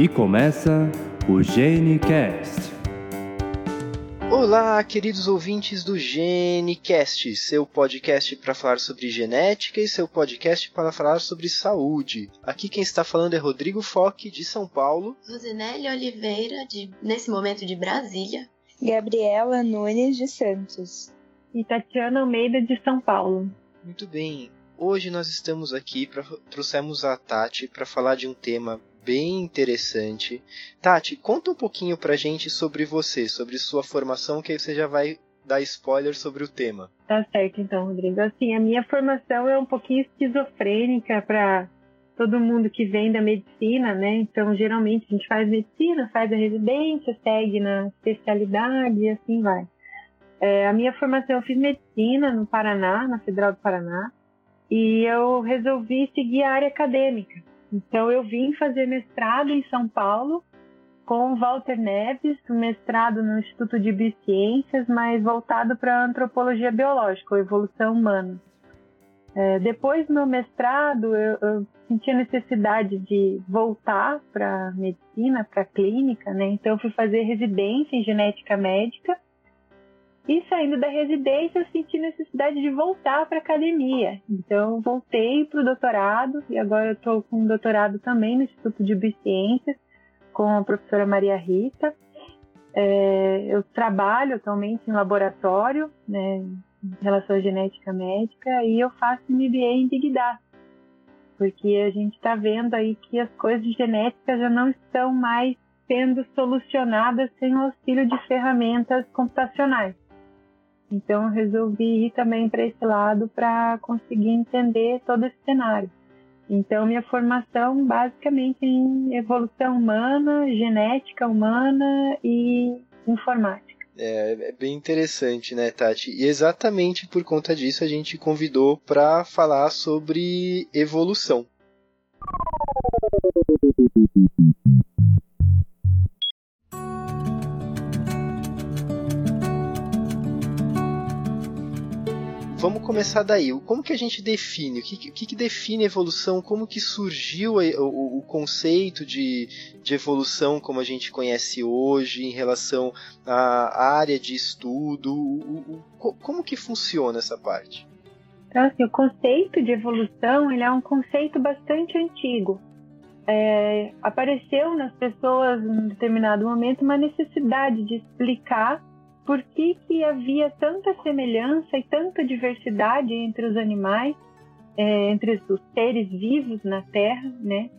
E começa o GeneCast. Olá, queridos ouvintes do GeneCast, seu podcast para falar sobre genética e seu podcast para falar sobre saúde. Aqui quem está falando é Rodrigo Foque, de São Paulo. Rosinelli Oliveira, de, nesse momento de Brasília. Gabriela Nunes de Santos. E Tatiana Almeida de São Paulo. Muito bem. Hoje nós estamos aqui, pra, trouxemos a Tati para falar de um tema bem interessante. Tati, conta um pouquinho pra gente sobre você, sobre sua formação, que aí você já vai dar spoiler sobre o tema. Tá certo então, Rodrigo. Assim, a minha formação é um pouquinho esquizofrênica para todo mundo que vem da medicina, né? Então, geralmente a gente faz medicina, faz a residência, segue na especialidade e assim vai. É, a minha formação eu fiz medicina no Paraná, na Federal do Paraná, e eu resolvi seguir a área acadêmica. Então, eu vim fazer mestrado em São Paulo com Walter Neves, mestrado no Instituto de Biociências, mas voltado para antropologia biológica, ou evolução humana. É, depois do meu mestrado, eu, eu senti a necessidade de voltar para medicina, para clínica, né? Então, eu fui fazer residência em genética médica. E saindo da residência, eu senti necessidade de voltar para academia. Então, voltei para o doutorado e agora estou com um doutorado também no Instituto de Biociências com a professora Maria Rita. É, eu trabalho atualmente em laboratório, né, em relação à genética médica, e eu faço MBA em Big Data, porque a gente está vendo aí que as coisas de genética já não estão mais sendo solucionadas sem o auxílio de ferramentas computacionais. Então, eu resolvi ir também para esse lado para conseguir entender todo esse cenário. Então, minha formação basicamente em evolução humana, genética humana e informática. É, é bem interessante, né, Tati? E exatamente por conta disso a gente convidou para falar sobre evolução. Vamos começar daí. Como que a gente define? O que, que, que define evolução? Como que surgiu o, o, o conceito de, de, evolução como a gente conhece hoje em relação à área de estudo? O, como que funciona essa parte? Então, assim, o conceito de evolução ele é um conceito bastante antigo. É, apareceu nas pessoas em determinado momento uma necessidade de explicar por que, que havia tanta semelhança e tanta diversidade entre os animais, é, entre os seres vivos na Terra, né?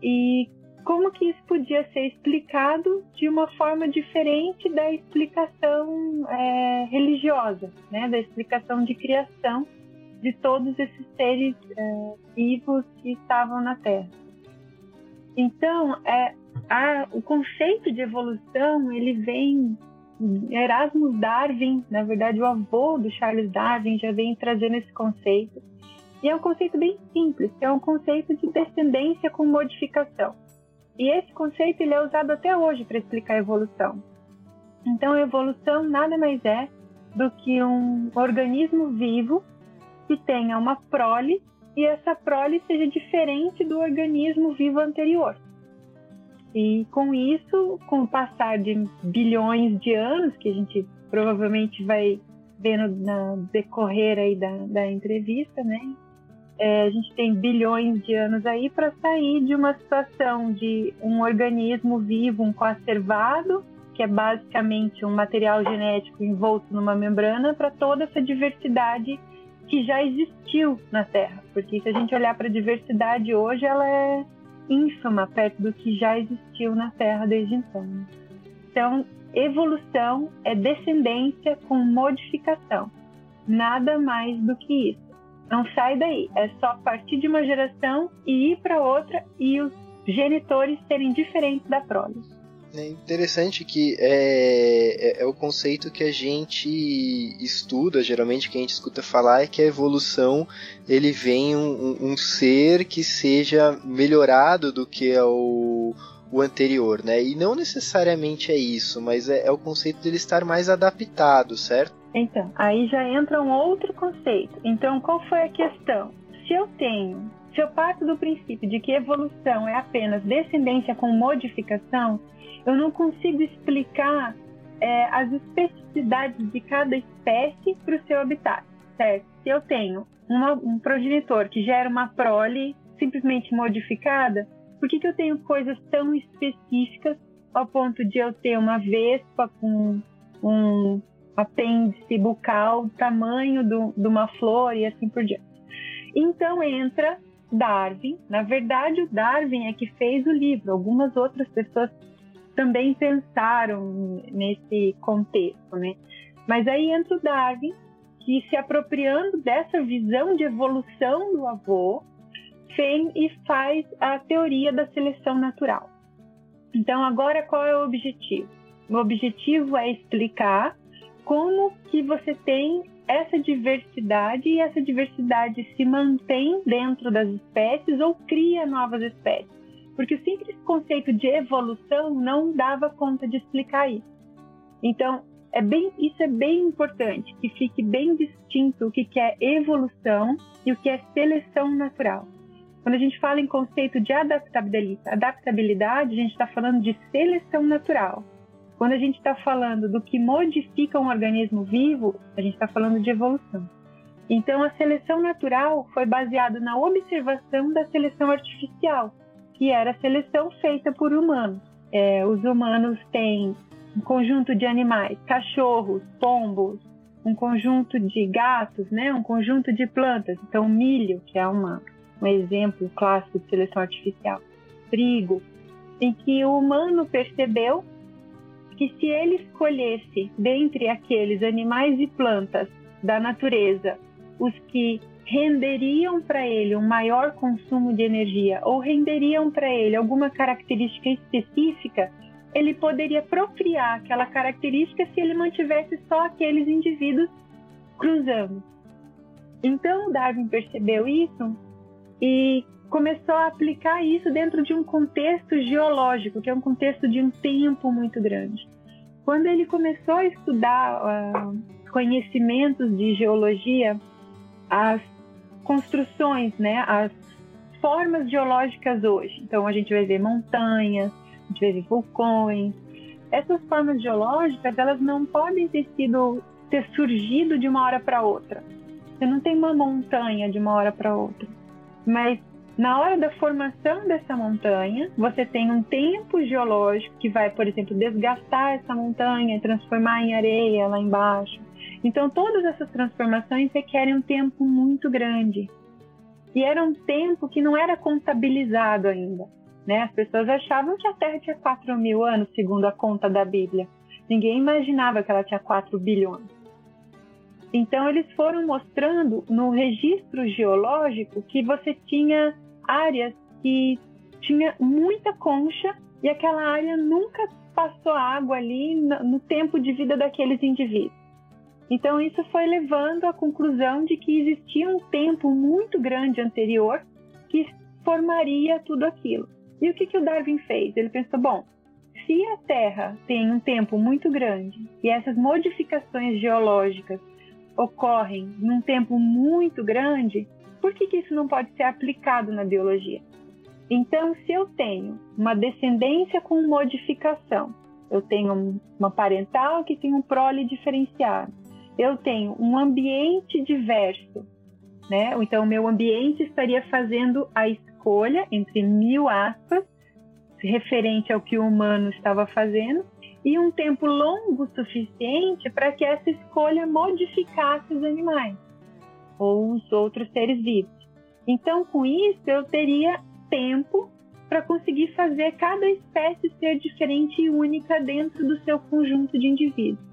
E como que isso podia ser explicado de uma forma diferente da explicação é, religiosa, né? Da explicação de criação de todos esses seres é, vivos que estavam na Terra. Então, é, a, o conceito de evolução ele vem Erasmus Darwin, na verdade o avô do Charles Darwin já vem trazendo esse conceito. E é um conceito bem simples, é um conceito de descendência com modificação. E esse conceito ele é usado até hoje para explicar a evolução. Então, a evolução nada mais é do que um organismo vivo que tenha uma prole e essa prole seja diferente do organismo vivo anterior. E com isso, com o passar de bilhões de anos, que a gente provavelmente vai ver no decorrer aí da, da entrevista, né? É, a gente tem bilhões de anos aí para sair de uma situação de um organismo vivo, um conservado, que é basicamente um material genético envolto numa membrana, para toda essa diversidade que já existiu na Terra. Porque se a gente olhar para a diversidade hoje, ela é ínfima perto do que já existiu na Terra desde então. Então, evolução é descendência com modificação. Nada mais do que isso. Não sai daí. É só partir de uma geração e ir para outra e os genitores serem diferentes da prole. É interessante que é, é, é, o conceito que a gente estuda, geralmente que a gente escuta falar é que a evolução ele vem um, um ser que seja melhorado do que é o, o anterior, né? E não necessariamente é isso, mas é, é o conceito dele estar mais adaptado, certo? Então, aí já entra um outro conceito. Então, qual foi a questão? Se eu tenho se eu parto do princípio de que evolução é apenas descendência com modificação, eu não consigo explicar é, as especificidades de cada espécie para o seu habitat, certo? Se eu tenho uma, um progenitor que gera uma prole simplesmente modificada, por que, que eu tenho coisas tão específicas ao ponto de eu ter uma vespa com um apêndice bucal tamanho do, de uma flor e assim por diante? Então entra Darwin. Na verdade, o Darwin é que fez o livro. Algumas outras pessoas também pensaram nesse contexto, né? Mas aí entra o Darwin, que se apropriando dessa visão de evolução do avô, vem e faz a teoria da seleção natural. Então, agora qual é o objetivo? O objetivo é explicar como que você tem essa diversidade e essa diversidade se mantém dentro das espécies ou cria novas espécies. Porque o simples conceito de evolução não dava conta de explicar isso. Então, é bem, isso é bem importante, que fique bem distinto o que, é evolução e o que é seleção natural. Quando a gente fala em conceito de adaptabilidade, a gente está falando de seleção natural. Quando a gente está falando do que modifica um organismo vivo, a gente está falando de evolução. Então, a seleção natural foi baseada na observação da seleção artificial, que era a seleção feita por humanos. É, os humanos têm um conjunto de animais, cachorros, pombos, um conjunto de gatos, né? um conjunto de plantas. Então, milho, que é uma, um exemplo clássico de seleção artificial, trigo, em que o humano percebeu que se ele escolhesse dentre aqueles animais e plantas da natureza os que renderiam para ele um maior consumo de energia ou renderiam para ele alguma característica específica, ele poderia procriar aquela característica se ele mantivesse só aqueles indivíduos cruzando. Então Darwin percebeu isso e começou a aplicar isso dentro de um contexto geológico, que é um contexto de um tempo muito grande. Quando ele começou a estudar uh, conhecimentos de geologia, as construções, né, as formas geológicas hoje. Então a gente vai ver montanhas, a gente vai ver vulcões. Essas formas geológicas, elas não podem ter sido ter surgido de uma hora para outra. Você não tem uma montanha de uma hora para outra. Mas na hora da formação dessa montanha, você tem um tempo geológico que vai, por exemplo, desgastar essa montanha, transformar em areia lá embaixo. Então, todas essas transformações requerem um tempo muito grande. E era um tempo que não era contabilizado ainda. Né? As pessoas achavam que a Terra tinha 4 mil anos, segundo a conta da Bíblia. Ninguém imaginava que ela tinha 4 bilhões. Então, eles foram mostrando no registro geológico que você tinha áreas que tinha muita concha e aquela área nunca passou água ali no tempo de vida daqueles indivíduos. Então, isso foi levando à conclusão de que existia um tempo muito grande anterior que formaria tudo aquilo. E o que, que o Darwin fez? Ele pensou: bom, se a Terra tem um tempo muito grande e essas modificações geológicas ocorrem num tempo muito grande, por que, que isso não pode ser aplicado na biologia? Então, se eu tenho uma descendência com modificação, eu tenho uma parental que tem um prole diferenciado, eu tenho um ambiente diverso, né? Então, o meu ambiente estaria fazendo a escolha, entre mil aspas, referente ao que o humano estava fazendo, e um tempo longo suficiente para que essa escolha modificasse os animais ou os outros seres vivos. Então, com isso, eu teria tempo para conseguir fazer cada espécie ser diferente e única dentro do seu conjunto de indivíduos.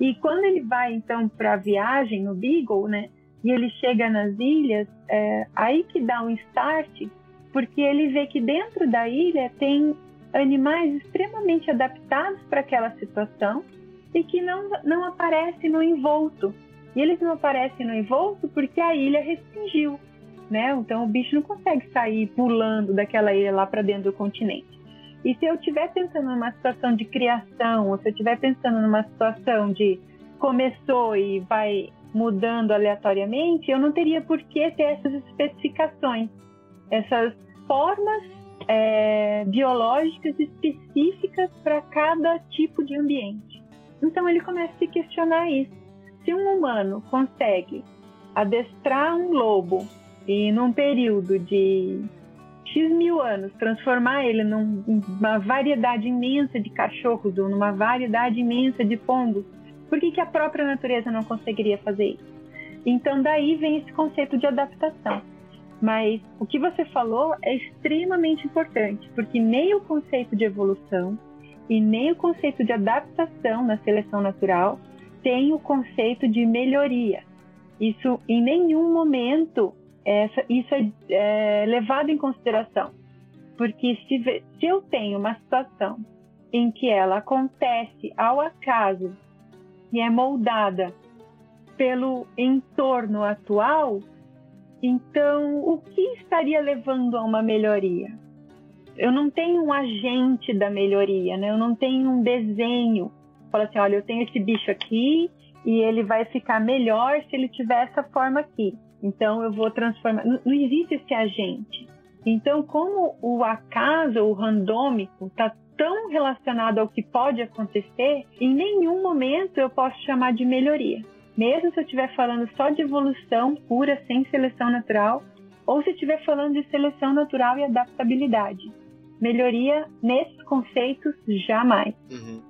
E quando ele vai então para a viagem no Beagle, né, e ele chega nas ilhas, é, aí que dá um start, porque ele vê que dentro da ilha tem animais extremamente adaptados para aquela situação e que não, não aparecem no envolto. E eles não aparecem no envolto porque a ilha restringiu, né? Então o bicho não consegue sair pulando daquela ilha lá para dentro do continente. E se eu estiver pensando numa situação de criação, ou se eu estiver pensando numa situação de começou e vai mudando aleatoriamente, eu não teria por que ter essas especificações. essas formas é, biológicas específicas para cada tipo de ambiente. Então ele começa a se questionar isso. Se um humano consegue adestrar um lobo e num período de X mil anos transformar ele numa variedade imensa de cachorros ou numa variedade imensa de pombos, por que, que a própria natureza não conseguiria fazer isso? Então daí vem esse conceito de adaptação. Mas o que você falou é extremamente importante, porque nem o conceito de evolução e nem o conceito de adaptação na seleção natural tem o conceito de melhoria. Isso em nenhum momento essa, isso é, é, levado em consideração. Porque se, se eu tenho uma situação em que ela acontece ao acaso e é moldada pelo entorno atual, então o que estaria levando a uma melhoria? Eu não tenho um agente da melhoria, né? Eu não tenho um desenho. Fala assim, olha, eu tenho esse bicho aqui e ele vai ficar melhor se ele tiver essa forma aqui. Então eu vou transformar. Não, existe esse agente. Então, como o acaso, o randômico, está tão relacionado ao que pode acontecer, em nenhum momento eu posso chamar de melhoria. Mesmo se eu estiver falando só de evolução pura, sem seleção natural, ou se estiver falando de seleção natural e adaptabilidade. Melhoria nesses conceitos, jamais. Uhum.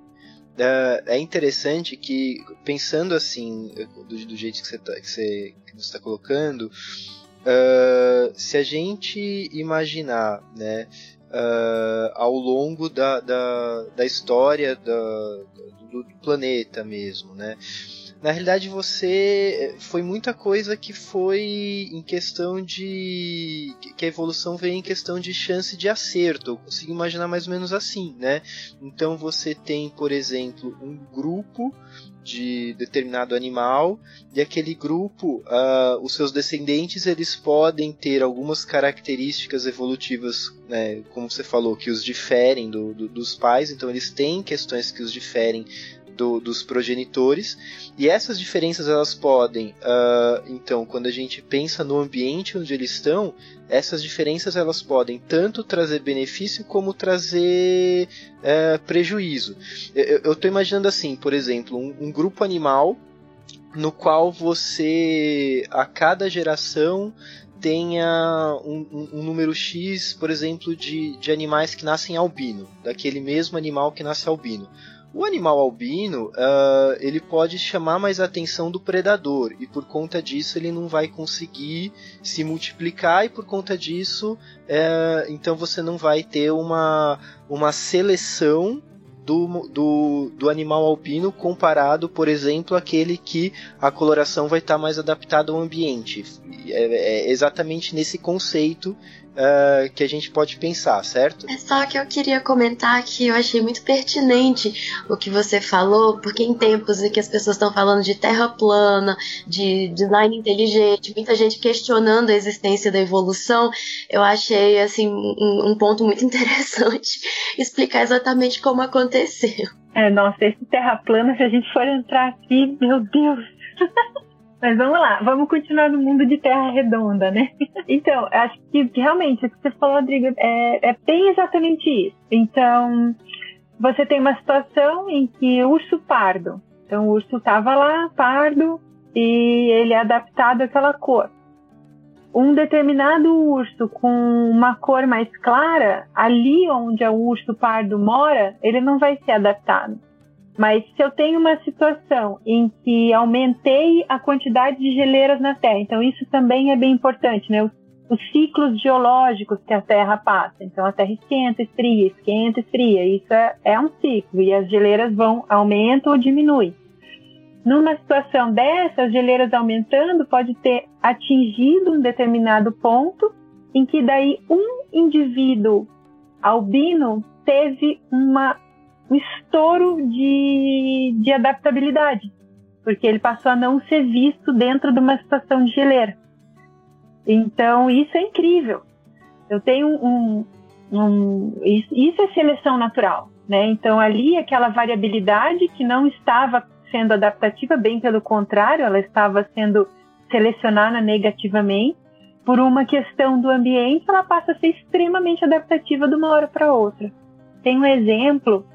É, é interessante que, pensando assim, do, do jeito que você está tá colocando, uh, se a gente imaginar, né, uh, ao longo da, da, da história da, do, do planeta mesmo, né, na realidade você foi muita coisa que foi em questão de que a evolução veio em questão de chance de acerto. Eu consigo imaginar mais ou menos assim, né? Então você tem, por exemplo, um grupo de determinado animal e aquele grupo, uh, os seus descendentes, eles podem ter algumas características evolutivas, né, como você falou, que os diferem do, do, dos pais. Então eles têm questões que os diferem do, dos progenitores e essas diferenças elas podem uh, então quando a gente pensa no ambiente onde eles estão essas diferenças elas podem tanto trazer benefício como trazer uh, prejuízo eu estou imaginando assim por exemplo um, um grupo animal no qual você a cada geração tenha um, um, um, número X, por exemplo, de, de animais que nascem albino, daquele mesmo animal que nasce albino. O animal albino, uh, ele pode chamar mais a atenção do predador e por conta disso ele não vai conseguir se multiplicar e por conta disso, uh, então você não vai ter uma, uma seleção do, do, do, animal albino comparado, por exemplo, àquele que a coloração vai estar mais adaptada ao ambiente. É, é exatamente nesse conceito uh, que a gente pode pensar, certo? É só que eu queria comentar que eu achei muito pertinente o que você falou, porque em tempos em que as pessoas estão falando de terra plana, de design inteligente, muita gente questionando a existência da evolução, eu achei assim um, um ponto muito interessante explicar exatamente como aconteceu. É, nossa, esse terra plana, se a gente for entrar aqui, meu Deus. Mas vamos lá, vamos continuar no mundo de terra redonda, né? Então, acho que realmente o que você falou, Rodrigo, é, é bem exatamente isso. Então, você tem uma situação em que urso pardo, então o urso estava lá, pardo, e ele é adaptado àquela cor. Um determinado urso com uma cor mais clara, ali onde o urso pardo mora, ele não vai ser adaptado. Mas se eu tenho uma situação em que aumentei a quantidade de geleiras na Terra, então isso também é bem importante, né? Os, os ciclos geológicos que a Terra passa. Então a Terra esquenta, esfria, esquenta, esfria. Isso é, é um ciclo e as geleiras vão aumentam ou diminuem. Numa situação dessa, as geleiras aumentando pode ter atingido um determinado ponto em que daí um indivíduo albino teve uma um estouro de, de adaptabilidade, porque ele passou a não ser visto dentro de uma situação de geleira. Então, isso é incrível. Eu tenho um. um isso é seleção natural. Né? Então, ali, aquela variabilidade que não estava sendo adaptativa, bem pelo contrário, ela estava sendo selecionada negativamente. por uma questão do ambiente, ela passa a ser extremamente adaptativa de uma hora para outra. Tem um exemplo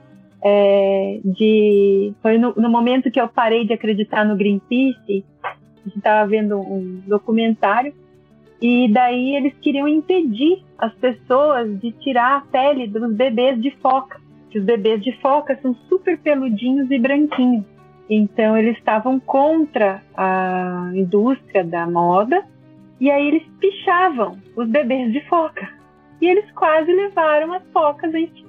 é, de. Foi no, no, momento que eu parei de acreditar no Greenpeace, a gente estava vendo um documentário, e daí eles queriam impedir as pessoas de tirar a pele dos bebês de foca. Que os bebês de foca são super peludinhos e branquinhos. Então eles estavam contra a indústria da moda e aí eles pichavam os bebês de foca. E eles quase levaram as focas à extinção.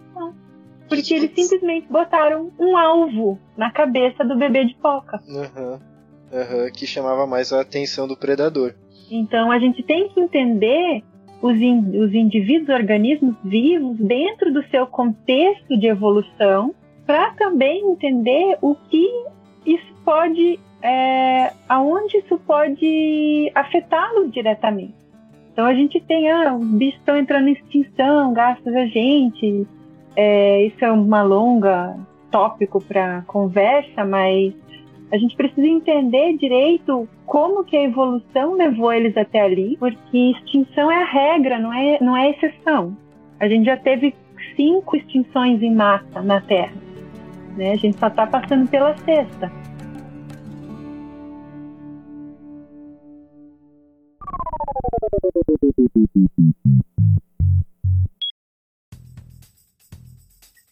Porque eles simplesmente botaram um alvo na cabeça do bebê de foca. Uhum. Uhum, que chamava mais a atenção do predador. Então a gente tem que entender os, in, os indivíduos, organismos vivos dentro do seu contexto de evolução, para também entender o que isso pode é, aonde isso pode afetá-lo diretamente. Então a gente tem, ah, os bichos estão entrando em extinção, graças a gente. É, isso é uma longa tópico para conversa, mas a gente precisa entender direito como que a evolução levou eles até ali, porque extinção é a regra, não é, não é exceção. A gente já teve cinco extinções em massa na Terra. Né? A gente só está passando pela sexta.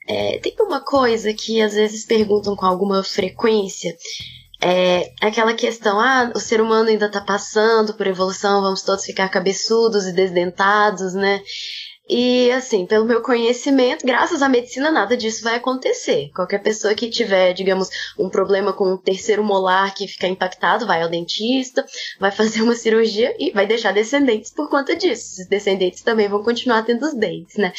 É, tem uma coisa que às vezes perguntam com alguma frequência. É aquela questão, ah, o ser humano ainda está passando por evolução, vamos todos ficar cabeçudos e desdentados, né? E assim, pelo meu conhecimento, graças à medicina, nada disso vai acontecer. Qualquer pessoa que tiver, digamos, um problema com o terceiro molar que ficar impactado, vai ao dentista, vai fazer uma cirurgia e vai deixar descendentes por conta disso. Esses descendentes também vão continuar tendo os dentes, né?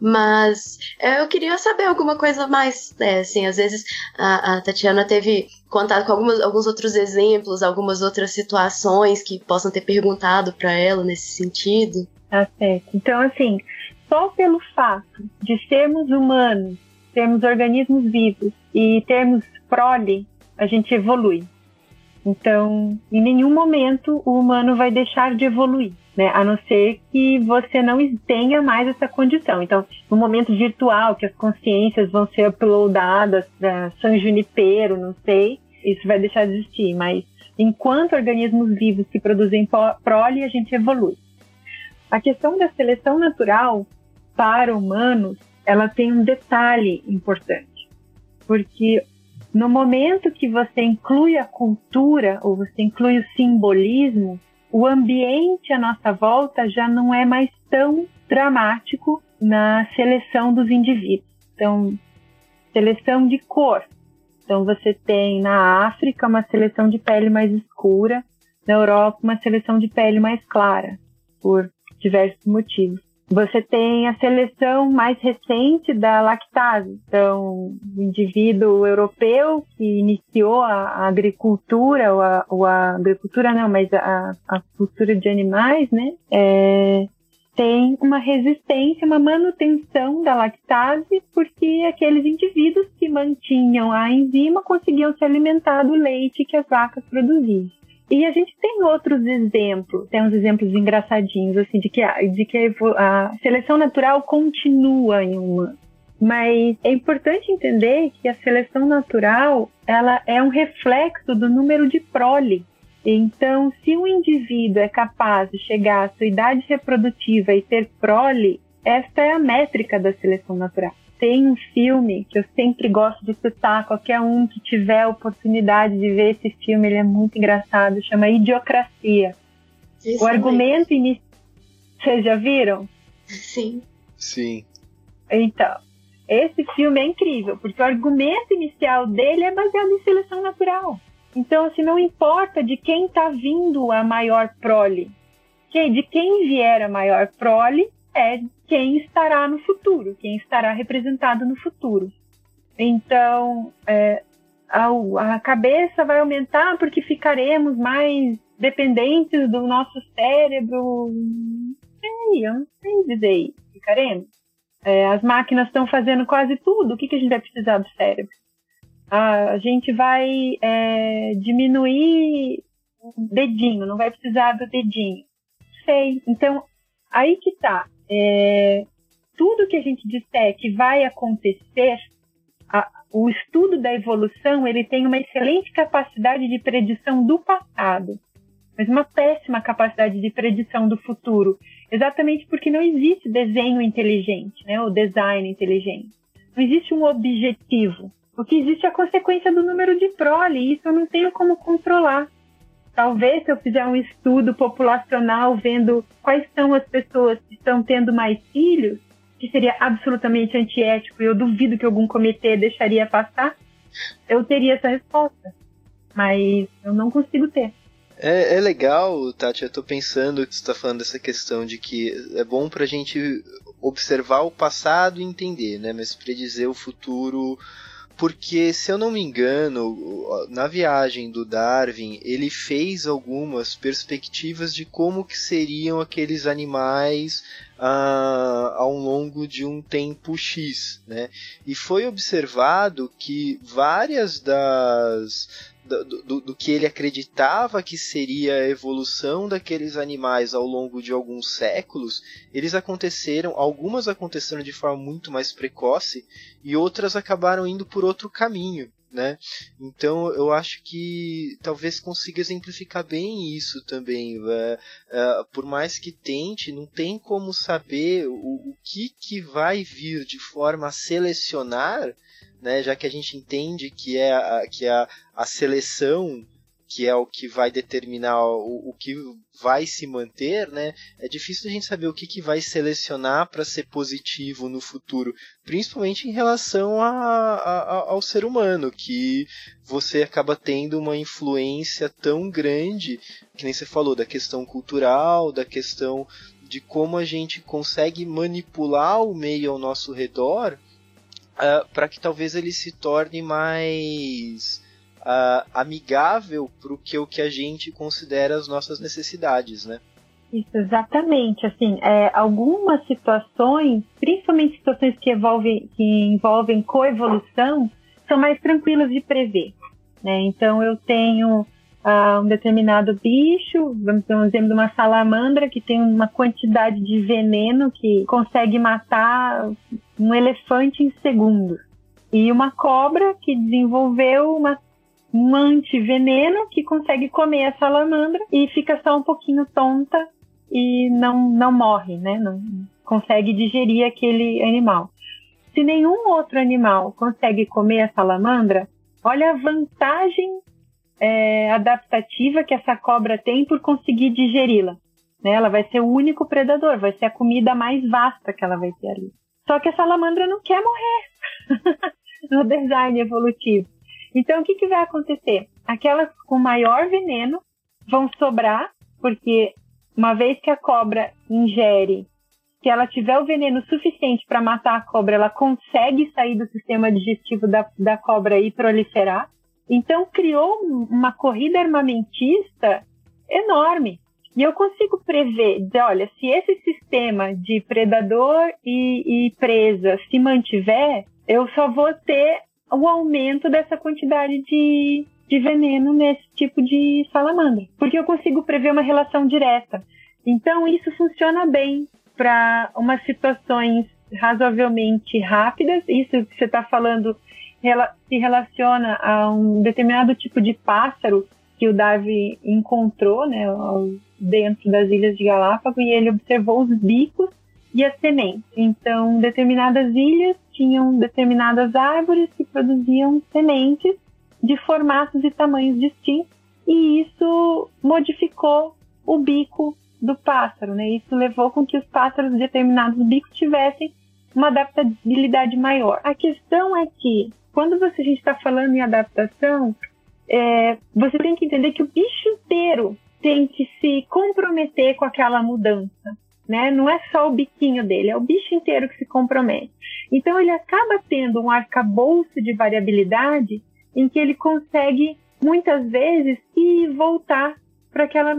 Mas é, eu queria saber alguma coisa mais, né? Assim, às vezes a, a Tatiana teve contato com algumas, alguns outros exemplos, algumas outras situações que possam ter perguntado para ela nesse sentido. Tá certo. Então, assim, só pelo fato de sermos humanos, termos organismos vivos e termos prole, a gente evolui. Então, em nenhum momento o humano vai deixar de evoluir, né? A não ser que você não tenha mais essa condição. Então, no momento virtual, que as consciências vão ser uploadadas para San Junipero, não sei, isso vai deixar de existir. Mas enquanto organismos vivos que produzem prole, a gente evolui. A questão da seleção natural para humanos, ela tem um detalhe importante, porque no momento que você inclui a cultura ou você inclui o simbolismo, o ambiente à nossa volta já não é mais tão dramático na seleção dos indivíduos. Então, seleção de cor. Então, você tem na África uma seleção de pele mais escura, na Europa uma seleção de pele mais clara, por diversos motivos. Você tem a seleção mais recente da lactase. Então, o indivíduo europeu que iniciou a, agricultura, ou a, ou a, agricultura não, mas a, a cultura de animais, né? É, tem uma resistência, uma manutenção da lactase, porque aqueles indivíduos que mantinham a enzima conseguiam se alimentar do leite que as vacas produziam. E a gente tem outros exemplos, tem uns exemplos engraçadinhos, assim, de que, a, de que a, seleção natural continua em uma. Mas é importante entender que a seleção natural, ela é um reflexo do número de prole. Então, se um indivíduo é capaz de chegar à sua idade reprodutiva e ter prole, esta é a métrica da seleção natural tem um filme que eu sempre gosto de citar, qualquer um que tiver a oportunidade de ver esse filme, ele é muito engraçado, chama Idiocracia. Isso o argumento inicial. Vocês já viram? Sim. Sim. Então, esse filme é incrível, porque o argumento inicial dele é baseado em seleção natural. Então, assim, não importa de quem está vindo a maior prole. De quem vier a maior prole, é quem estará no futuro, quem estará representado no futuro. Então, é, a, a cabeça vai aumentar porque ficaremos mais dependentes do nosso cérebro. Sei, eu não sei dizer. Ficaremos. É, as máquinas estão fazendo quase tudo. O que, que a gente vai precisar do cérebro? Ah, a gente vai é, diminuir o dedinho, não vai precisar do dedinho sei. Então, aí que tá. É, tudo que a gente disser que vai acontecer, a, o estudo da evolução ele tem uma excelente capacidade de predição do passado, mas uma péssima capacidade de predição do futuro, exatamente porque não existe desenho inteligente, né, o design inteligente. Não existe um objetivo. O que existe é a consequência do número de prole, e isso eu não tenho como controlar. Talvez se eu fizer um estudo populacional vendo quais são as pessoas que estão tendo mais filhos, que seria absolutamente antiético e eu duvido que algum comitê deixaria passar, eu teria essa resposta. Mas eu não consigo ter. É, é legal, Tati, eu tô pensando que você está falando dessa questão de que é bom para a gente observar o passado e entender, né? Mas predizer o futuro porque se eu não me engano, na viagem do Darwin, ele fez algumas perspectivas de como que seriam aqueles animais ah, ao longo de um tempo X, né? E foi observado que várias das do, do, do, que ele acreditava que seria a evolução daqueles animais ao longo de alguns séculos, eles aconteceram, algumas aconteceram de forma muito mais precoce e outras acabaram indo por outro caminho. Né? Então eu acho que talvez consiga exemplificar bem isso também. Uh, por mais que tente, não tem como saber o, o que, que vai vir de forma a selecionar né, já que a gente entende que é a, que é a, a seleção que é o que vai determinar o, o, que vai se manter, né? É difícil a gente saber o que, que vai selecionar para ser positivo no futuro, principalmente em relação a, a, ao ser humano, que você acaba tendo uma influência tão grande, que nem você falou, da questão cultural, da questão de como a gente consegue manipular o meio ao nosso redor uh, ah, para que talvez ele se torne mais uh, amigável para o que, o que a gente considera as nossas necessidades, né? Isso, exatamente. Assim, é, algumas situações, principalmente situações que, envolvem, que envolvem coevolução, são mais tranquilas de prever. Né? Então, eu tenho uh, um determinado bicho, vamos ter um exemplo de uma salamandra que tem uma quantidade de veneno que consegue matar um elefante em segundos. E uma cobra que desenvolveu uma, um antiveneno que consegue comer a salamandra e fica só um pouquinho tonta e não, não morre, né? Não consegue digerir aquele animal. Se nenhum outro animal consegue comer a salamandra, olha a vantagem é, adaptativa que essa cobra tem por conseguir digeri-la. Né? Ela vai ser o único predador, vai ser a comida mais vasta que ela vai ter ali. Só que a salamandra não quer morrer no design evolutivo. Então, o que, que vai acontecer? Aquelas com maior veneno vão sobrar, porque uma vez que a cobra ingere, se ela tiver o veneno suficiente para matar a cobra, ela consegue sair do sistema digestivo da, da cobra e proliferar. Então criou uma corrida armamentista enorme. E eu consigo prever, de, olha, se esse sistema de predador e, e presa se mantiver, eu só vou ter o aumento dessa quantidade de, de veneno nesse tipo de salamandra, porque eu consigo prever uma relação direta. Então isso funciona bem para umas situações razoavelmente rápidas. Isso que você está falando se relaciona a um determinado tipo de pássaro que o Darwin encontrou né, dentro das ilhas de Galápagos e ele observou os bicos e as sementes. Então, determinadas ilhas tinham determinadas árvores que produziam sementes de formatos e tamanhos distintos e isso modificou o bico do pássaro, né? Isso levou com que os pássaros de determinados bicos tivessem uma adaptabilidade maior. A questão é que quando você, a gente está falando em adaptação, é, você tem que entender que o bicho inteiro tem que se comprometer com aquela mudança. Né? Não é só o biquinho dele, é o bicho inteiro que se compromete. Então ele acaba tendo um arcabouço de variabilidade em que ele consegue muitas vezes ir voltar para aquela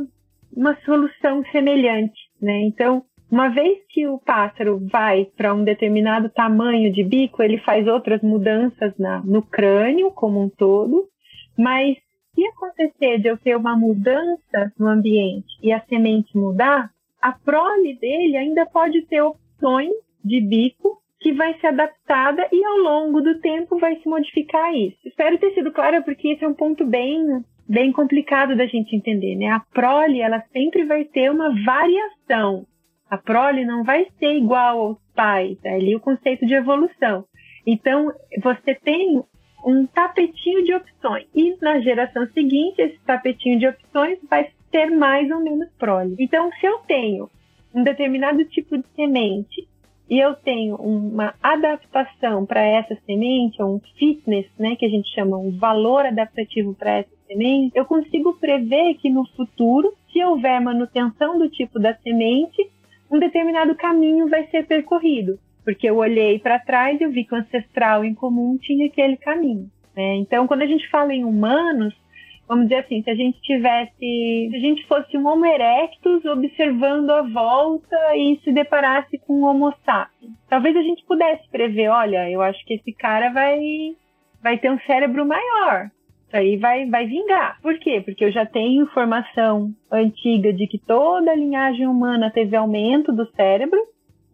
uma solução semelhante, né? Então uma vez que o pássaro vai para um determinado tamanho de bico, ele faz outras mudanças na, no crânio como um todo, mas se acontecer de eu ter uma mudança no ambiente e a semente mudar, a prole dele ainda pode ter opções de bico que vai ser adaptada e ao longo do tempo vai se modificar isso. Espero ter sido clara porque esse é um ponto bem bem complicado da gente entender, né? A prole ela sempre vai ter uma variação. A prole não vai ser igual aos pais, é ali o conceito de evolução. Então, você tem um tapetinho de opções. E na geração seguinte, esse tapetinho de opções vai ter mais ou menos prole. Então, se eu tenho um determinado tipo de semente e eu tenho uma adaptação para essa semente, ou um fitness, né, que a gente chama um valor adaptativo para essa semente, eu consigo prever que no futuro, se houver manutenção do tipo da semente, um determinado caminho vai ser percorrido, porque eu olhei para trás e eu vi que o ancestral em comum tinha aquele caminho. Né? Então, quando a gente fala em humanos, vamos dizer assim, se a gente tivesse, se a gente fosse um Homo erectus observando a volta e se deparasse com um Homo sapiens, talvez a gente pudesse prever, olha, eu acho que esse cara vai vai ter um cérebro maior. Isso aí vai, vai vingar. Por quê? Porque eu já tenho informação antiga de que toda a linhagem humana teve aumento do cérebro,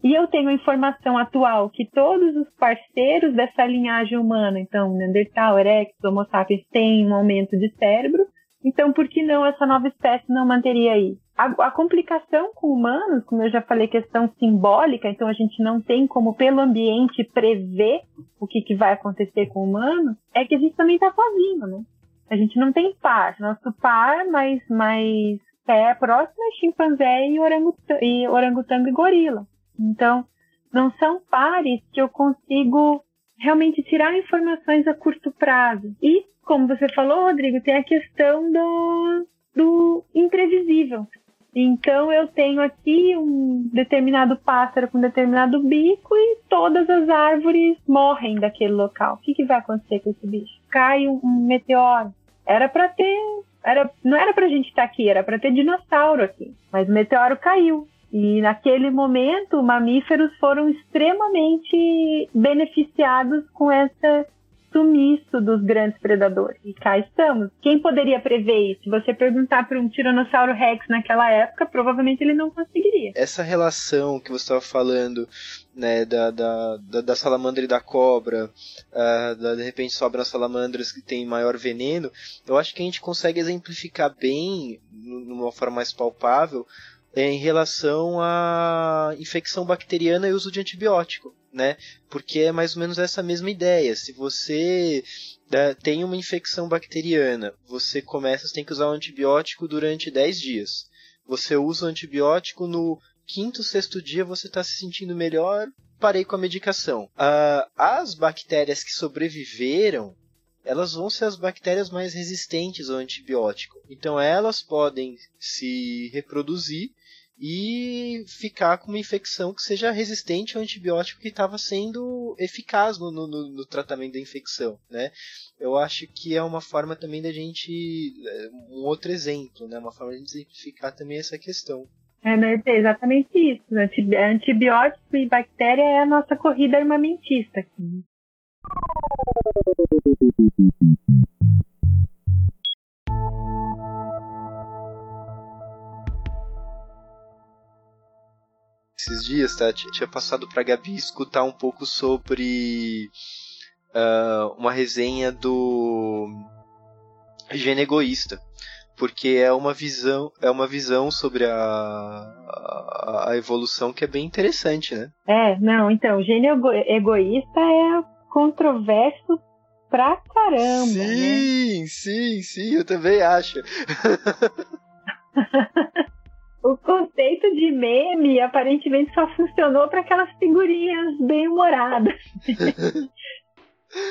e eu tenho a informação atual que todos os parceiros dessa linhagem humana, então Neandertal, Erectus, Homo sapiens, têm um aumento de cérebro. Então, por que não essa nova espécie não manteria aí? A, a, complicação com humanos, como eu já falei, questão simbólica, então a gente não tem como, pelo ambiente, prever o que, que vai acontecer com o humano, é que a gente também está sozinho, né? A gente não tem par. Nosso par mais, mais é próximo é chimpanzé e orangotango e, e gorila. Então, não são pares que eu consigo realmente tirar informações a curto prazo. E, como você falou, Rodrigo, tem a questão do, do imprevisível. Então, eu tenho aqui um determinado pássaro com um determinado bico e todas as árvores morrem daquele local. O que, que vai acontecer com esse bicho? Cai um, um meteoro. Era para ter. Era, não era pra gente estar aqui, era para ter dinossauro aqui. Mas o meteoro caiu. E naquele momento, mamíferos foram extremamente beneficiados com esse sumiço dos grandes predadores. E cá estamos. Quem poderia prever isso? Se você perguntar para um tiranossauro rex naquela época, provavelmente ele não conseguiria. Essa relação que você estava falando, né, da, da, da, da, salamandra e da cobra, uh, da, de repente sobram salamandras que têm maior veneno, eu acho que a gente consegue exemplificar bem, numa forma mais palpável, em relação à infecção bacteriana e uso de antibiótico, né? Porque é mais ou menos essa mesma ideia. Se você né, tem uma infecção bacteriana, você começa, você tem que usar o antibiótico durante 10 dias. Você usa o antibiótico no quinto, sexto dia, você está se sentindo melhor, parei com a medicação. Uh, as bactérias que sobreviveram, elas vão ser as bactérias mais resistentes ao antibiótico. Então elas podem se reproduzir e ficar com uma infecção que seja resistente ao antibiótico que estava sendo eficaz no, no, no, tratamento da infecção, né? Eu acho que é uma forma também da gente, é, um outro exemplo, né? Uma forma de exemplificar também essa questão. É, né? é exatamente isso. Antibiótico e bactéria é a nossa corrida armamentista aqui. Esses dias, tá? Tinha passado pra Gabi escutar um pouco sobre uh, uma resenha do Gene Egoísta. Porque é uma visão, é uma visão sobre a, a, a evolução que é bem interessante, né? É, não, então, Gene Egoísta é controverso pra caramba. Sim, né? sim, sim, eu também acho. o conceito de meme aparentemente só funcionou para aquelas figurinhas bem humoradas.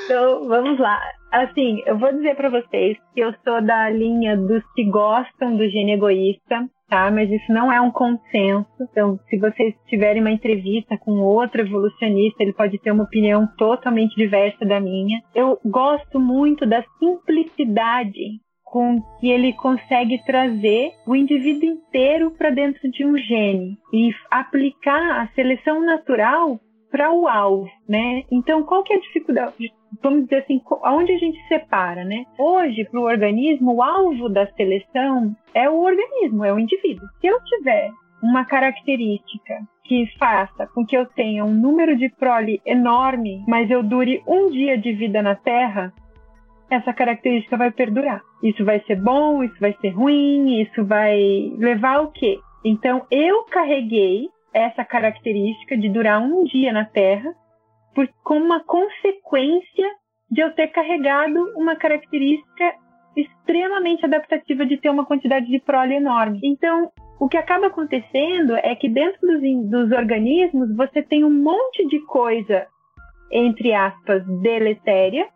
então, vamos lá. Assim, eu vou dizer para vocês que eu sou da linha dos que gostam do gênio egoísta, tá? Mas isso não é um consenso. Então, se vocês tiverem uma entrevista com outro evolucionista, ele pode ter uma opinião totalmente diversa da minha. Eu gosto muito da simplicidade com que ele consegue trazer o indivíduo inteiro para dentro de um gene e aplicar a seleção natural para o alvo, né? Então, qual que é a dificuldade? Vamos dizer assim, aonde a gente separa, né? Hoje, para o organismo, o alvo da seleção é o organismo, é o indivíduo. Se eu tiver uma característica que faça com que eu tenha um número de prole enorme, mas eu dure um dia de vida na Terra, essa característica vai perdurar. Isso vai ser bom, isso vai ser ruim, isso vai levar ao quê? Então eu carreguei essa característica de durar um dia na Terra por, como uma consequência de eu ter carregado uma característica extremamente adaptativa de ter uma quantidade de prole enorme. Então, o que acaba acontecendo é que dentro dos, dos organismos você tem um monte de coisa, entre aspas, deletéria,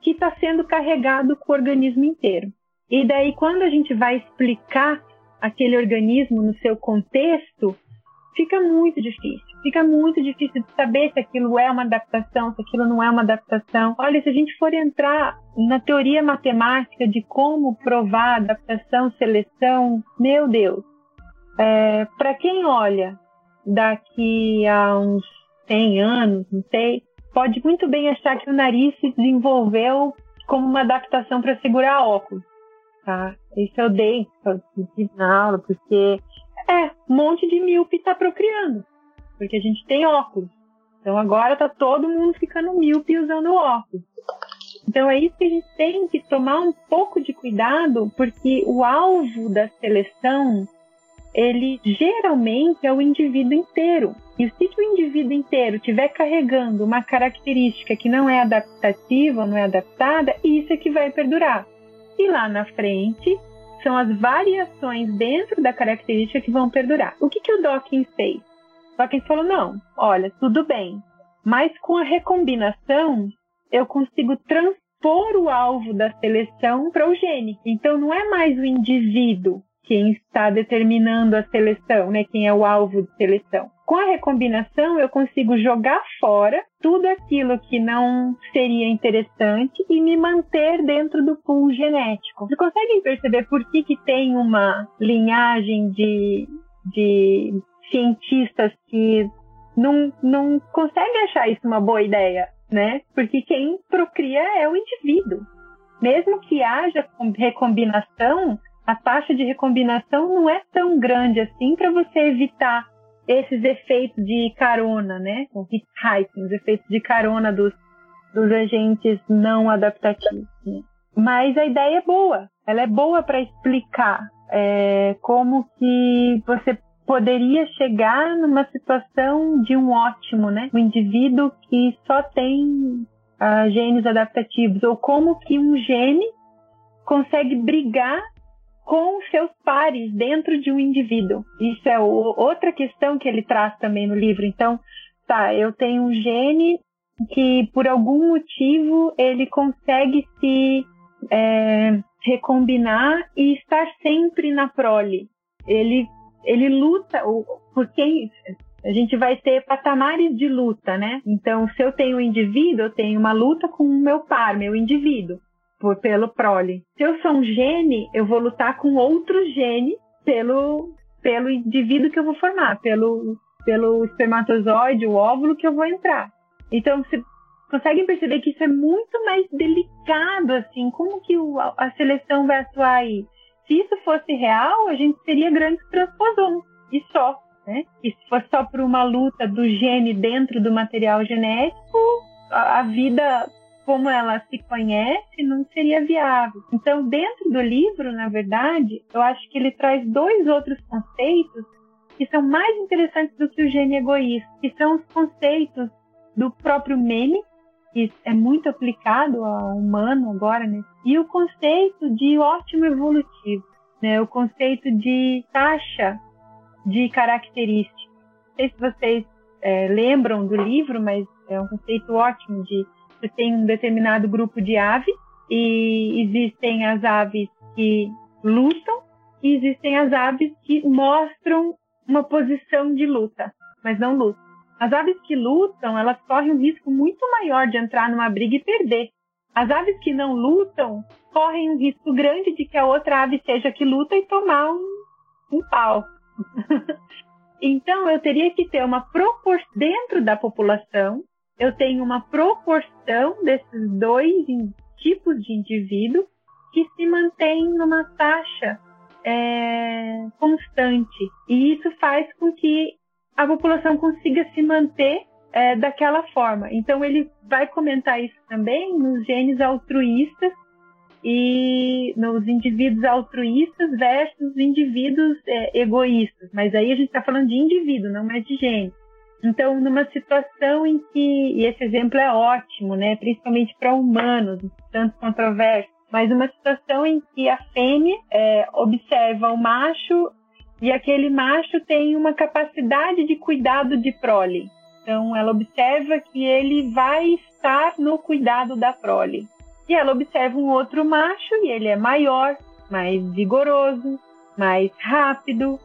que está sendo carregado com o organismo inteiro. E daí, quando a gente vai explicar aquele organismo no seu contexto, fica muito difícil. Fica muito difícil de saber se aquilo é uma adaptação, se aquilo não é uma adaptação. Olha, se a gente for entrar na teoria matemática de como provar adaptação, seleção, meu Deus, é, para quem olha daqui a uns 100 anos, não sei, pode muito bem achar que o nariz se desenvolveu como uma adaptação para segurar óculos, tá? Isso eu dei na aula, porque é, um monte de míope está procriando, porque a gente tem óculos. Então agora tá todo mundo ficando míope usando óculos. Então é isso que a gente tem que tomar um pouco de cuidado, porque o alvo da seleção ele geralmente é o indivíduo inteiro. E se o indivíduo inteiro estiver carregando uma característica que não é adaptativa, não é adaptada, isso é que vai perdurar. E lá na frente, são as variações dentro da característica que vão perdurar. O que, que o Dawkins fez? O Dawkins falou: não, olha, tudo bem, mas com a recombinação eu consigo transpor o alvo da seleção para o gene. Então não é mais o indivíduo quem está determinando a seleção, né? Quem é o alvo de seleção. Com a recombinação, eu consigo jogar fora tudo aquilo que não seria interessante e me manter dentro do pool genético. Vocês conseguem perceber por que, que tem uma linhagem de, de cientistas que não, não conseguem achar isso uma boa ideia, né? Porque quem procria é o indivíduo. Mesmo que haja recombinação, a taxa de recombinação não é tão grande assim para você evitar esses efeitos de carona, né? O hitchhiking, os efeitos de carona dos, dos agentes não adaptativos. Né? Mas a ideia é boa. Ela é boa para explicar é, como que você poderia chegar numa situação de um ótimo, né? Um indivíduo que só tem uh, genes adaptativos, ou como que um gene consegue brigar com seus pares dentro de um indivíduo. Isso é o, outra questão que ele traz também no livro. Então, tá, eu tenho um gene que por algum motivo ele consegue se é, recombinar e estar sempre na prole. Ele, ele luta, porque a gente vai ter patamares de luta, né? Então, se eu tenho um indivíduo, eu tenho uma luta com o meu par, meu indivíduo por, pelo prole. Se eu sou um gene, eu vou lutar com outro gene pelo, pelo indivíduo que eu vou formar, pelo, pelo espermatozoide, o óvulo que eu vou entrar. Então, você conseguem perceber que isso é muito mais delicado, assim, como que o, a seleção vai atuar aí? Se isso fosse real, a gente seria grandes transposões, e só, né? E se fosse só por uma luta do gene dentro do material genético, a, a vida como ela se conhece, não seria viável. Então, dentro do livro, na verdade, eu acho que ele traz dois outros conceitos que são mais interessantes do que o gene egoísta, que são os conceitos do próprio meme, que é muito aplicado ao humano agora, né? E o conceito de ótimo evolutivo, né? O conceito de taxa de características. Não sei se vocês é, lembram do livro, mas é um conceito ótimo de você tem um determinado grupo de aves e existem as aves que lutam e existem as aves que mostram uma posição de luta, mas não lutam. As aves que lutam, elas correm um risco muito maior de entrar numa briga e perder. As aves que não lutam correm um risco grande de que a outra ave seja que luta e tomar um, um pau. então eu teria que ter uma proporção dentro da população eu tenho uma proporção desses dois tipos de indivíduo que se mantém numa taxa é, constante. E isso faz com que a população consiga se manter é, daquela forma. Então ele vai comentar isso também nos genes altruístas e nos indivíduos altruístas versus indivíduos é, egoístas. Mas aí a gente está falando de indivíduo, não mais de gene. Então, numa situação em que, e esse exemplo é ótimo, né, principalmente para humanos, tanto controverso, mas uma situação em que a fêmea é, observa o macho e aquele macho tem uma capacidade de cuidado de prole. Então, ela observa que ele vai estar no cuidado da prole. E ela observa um outro macho e ele é maior, mais vigoroso, mais rápido,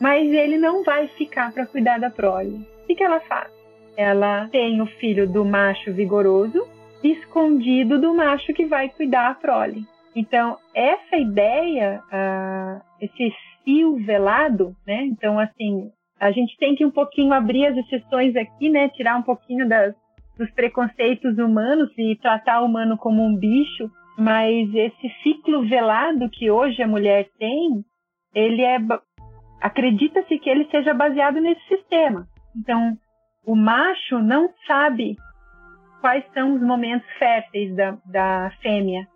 mas ele não vai ficar para cuidar da prole. Que, que ela faz? Ela tem o filho do macho vigoroso escondido do macho que vai cuidar a prole. Então, essa ideia, uh, esse fio velado, né? Então, assim, a gente tem que um pouquinho abrir as exceções aqui, né? Tirar um pouquinho das, dos preconceitos humanos e tratar o humano como um bicho, mas esse ciclo velado que hoje a mulher tem, ele é acredita-se que ele seja baseado nesse sistema. Então, o macho não sabe quais são os momentos férteis da, da fêmea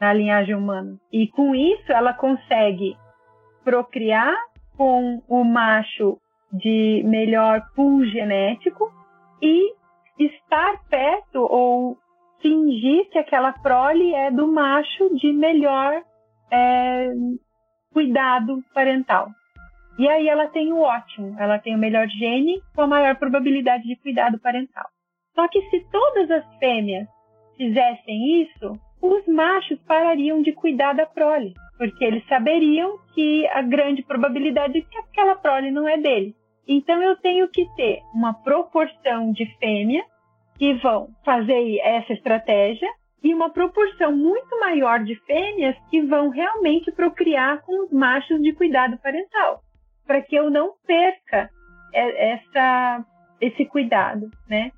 na linhagem humana. E com isso, ela consegue procriar com o macho de melhor pool genético e estar perto ou fingir que aquela prole é do macho de melhor é, cuidado parental. E aí ela tem o ótimo, ela tem o melhor gene com a maior probabilidade de cuidado parental. Só que se todas as fêmeas fizessem isso, os machos parariam de cuidar da prole, porque eles saberiam que a grande probabilidade é que aquela prole não é dele. Então eu tenho que ter uma proporção de fêmea que vão fazer essa estratégia e uma proporção muito maior de fêmeas que vão realmente procriar com os machos de cuidado parental, para que eu não perca essa, esse cuidado, né?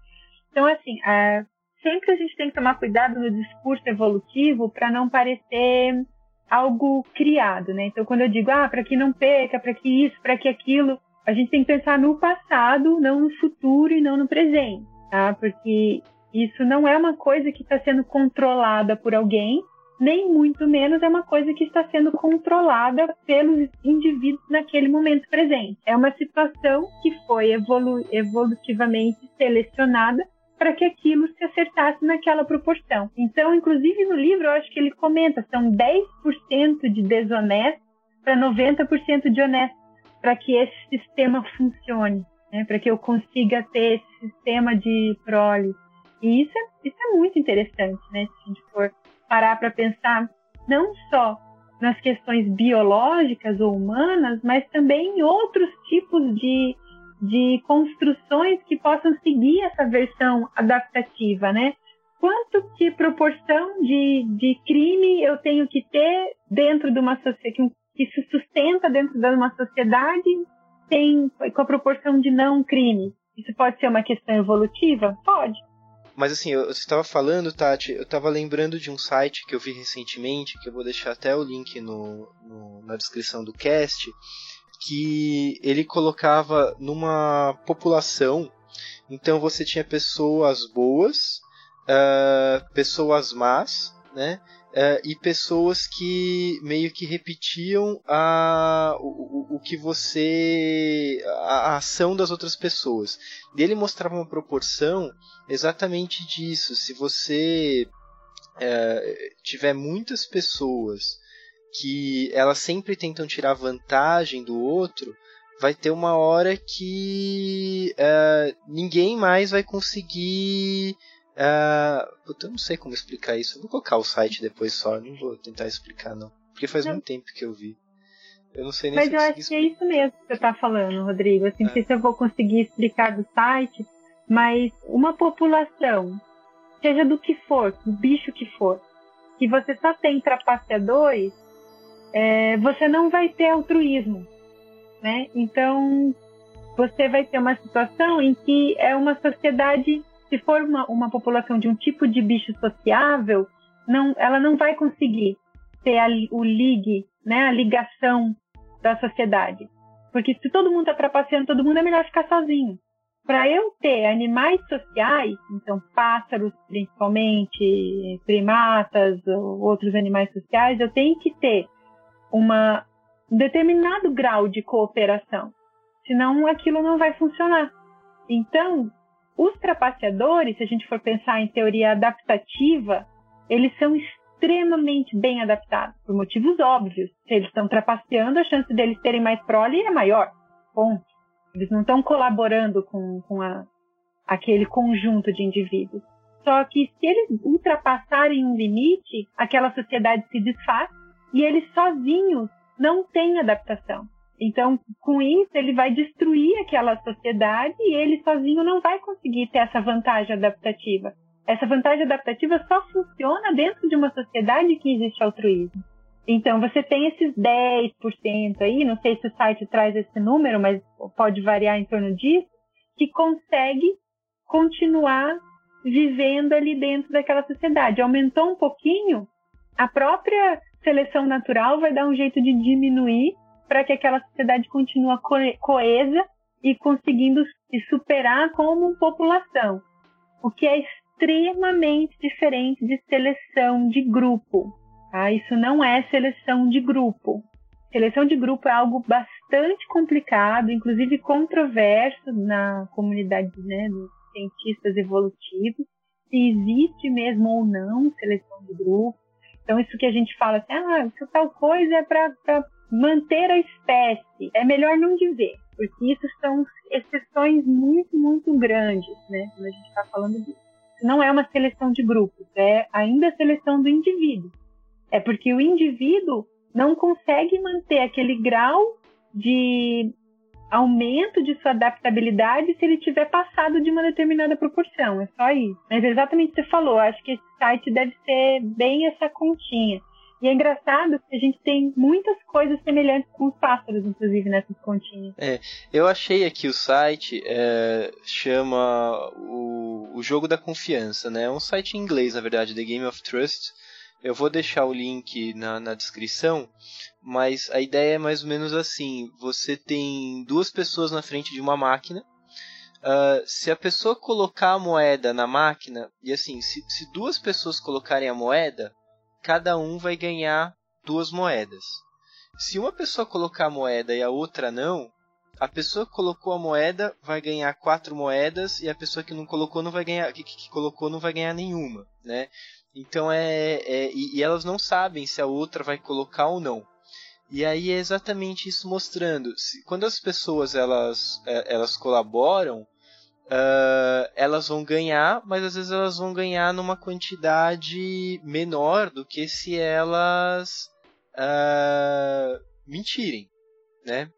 Então, assim, é, sempre a gente tem que tomar cuidado no discurso evolutivo para não parecer algo criado, né? Então, quando eu digo, ah, para que não perca, para que isso, para que aquilo, a gente tem que pensar no passado, não no futuro e não no presente, tá? Porque isso não é uma coisa que está sendo controlada por alguém, nem muito menos é uma coisa que está sendo controlada pelos indivíduos naquele momento presente. É uma situação que foi evolu evolutivamente selecionada para que aquilo se acertasse naquela proporção. Então, inclusive no livro, eu acho que ele comenta, são 10% de desonesto para 90% de honesto, para que esse sistema funcione, né? para que eu consiga ter esse sistema de prole. E isso é, isso é muito interessante, né? se a gente for parar para pensar não só nas questões biológicas ou humanas, mas também em outros tipos de de construções que possam seguir essa versão adaptativa, né? Quanto que proporção de, de crime eu tenho que ter dentro de uma sociedade que, se sustenta dentro de uma sociedade tem com a proporção de não crime? Isso pode ser uma questão evolutiva? Pode. Mas assim, eu, estava falando, Tati, eu estava lembrando de um site que eu vi recentemente, que eu vou deixar até o link no, no na descrição do cast, que ele colocava numa população. Então você tinha pessoas boas, uh, pessoas más, né? Uh, e pessoas que meio que repetiam a, o, o, que você. A, a, ação das outras pessoas. E ele mostrava uma proporção exatamente disso. Se você uh, tiver muitas pessoas que elas sempre tentam tirar vantagem do outro, vai ter uma hora que uh, ninguém mais vai conseguir. Uh, puta, eu não sei como explicar isso. Eu vou colocar o site depois só, não vou tentar explicar não. Porque faz não. muito tempo que eu vi. Eu não sei nem Mas se eu acho que é isso mesmo que você está falando, Rodrigo. Assim, é. não sei se eu vou conseguir explicar do site, mas uma população, seja do que for, do bicho que for, que você só tem trapaceadores, é, você não vai ter altruísmo, né? Então você vai ter uma situação em que é uma sociedade, se for uma, uma população de um tipo de bicho sociável, não, ela não vai conseguir ter a, o ligue né, a ligação da sociedade. Porque se todo mundo está trapaceando todo mundo, é melhor ficar sozinho. Para eu ter animais sociais, então pássaros principalmente, primatas, outros animais sociais, eu tenho que ter uma, um determinado grau de cooperação. Senão aquilo não vai funcionar. Então, os trapaceadores, se a gente for pensar em teoria adaptativa, eles são extremamente bem adaptados, por motivos óbvios. Se eles estão trapaceando, a chance deles terem mais prole é maior. Ponto. Eles não estão colaborando com, com a, aquele conjunto de indivíduos. Só que se eles ultrapassarem um limite, aquela sociedade se desfaz e eles sozinhos não têm adaptação. Então, com isso, ele vai destruir aquela sociedade e ele sozinho não vai conseguir ter essa vantagem adaptativa. Essa vantagem adaptativa só funciona dentro de uma sociedade que existe altruísmo. Então, você tem esses 10% aí, não sei se o site traz esse número, mas pode variar em torno disso, que consegue continuar vivendo ali dentro daquela sociedade. Aumentou um pouquinho, a própria seleção natural vai dar um jeito de diminuir para que aquela sociedade continue coesa e conseguindo se superar como população. O que é extremamente diferente de seleção de grupo. Tá? Isso não é seleção de grupo. Seleção de grupo é algo bastante complicado, inclusive controverso na comunidade né, dos cientistas evolutivos, se existe mesmo ou não seleção de grupo. Então, isso que a gente fala assim, ah, tal coisa é para manter a espécie. É melhor não dizer, porque isso são exceções muito, muito grandes, né? Quando a gente está falando disso. Não é uma seleção de grupos, é ainda a seleção do indivíduo. É porque o indivíduo não consegue manter aquele grau de aumento de sua adaptabilidade se ele tiver passado de uma determinada proporção. É só isso. Mas exatamente o que você falou, acho que esse site deve ser bem essa continha. E é engraçado que a gente tem muitas coisas semelhantes com os pássaros, inclusive, nessas continhas. É, eu achei aqui o site, é, chama o, o Jogo da Confiança, né? É um site em inglês, na verdade, The Game of Trust. Eu vou deixar o link na, na descrição, mas a ideia é mais ou menos assim: você tem duas pessoas na frente de uma máquina. Uh, se a pessoa colocar a moeda na máquina, e assim, se, se duas pessoas colocarem a moeda, cada um vai ganhar duas moedas. Se uma pessoa colocar a moeda e a outra não, a pessoa que colocou a moeda vai ganhar quatro moedas e a pessoa que não colocou não vai ganhar que, que colocou não vai ganhar nenhuma, né? Então é, é e, e, elas não sabem se a outra vai colocar ou não. E aí é exatamente isso mostrando. Se, quando as pessoas elas, é, elas colaboram, uh, elas vão ganhar, mas às vezes elas vão ganhar numa quantidade menor do que se elas uh, mentirem, né?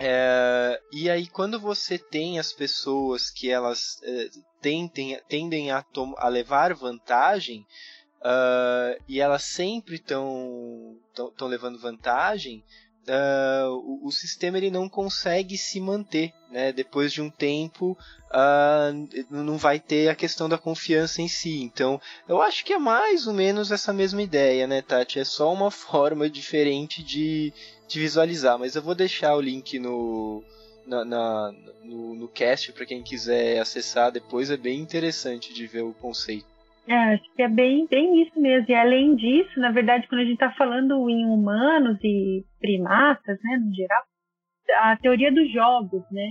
É, e aí quando você tem as pessoas que elas é, tentem, tendem a, a levar vantagem uh, e elas sempre estão levando vantagem, uh, o, o, sistema ele não consegue se manter, né? Depois de um tempo, uh, não vai ter a questão da confiança em si. Então, eu acho que é mais ou menos essa mesma ideia, né, Tati? É só uma forma diferente de, de visualizar. Mas eu vou deixar o link no, na, na no, no cast para quem quiser acessar depois. É bem interessante de ver o conceito. É, acho que é bem, bem isso mesmo. E além disso, na verdade, quando a gente está falando em humanos e primatas, né, no geral, a teoria dos jogos, né,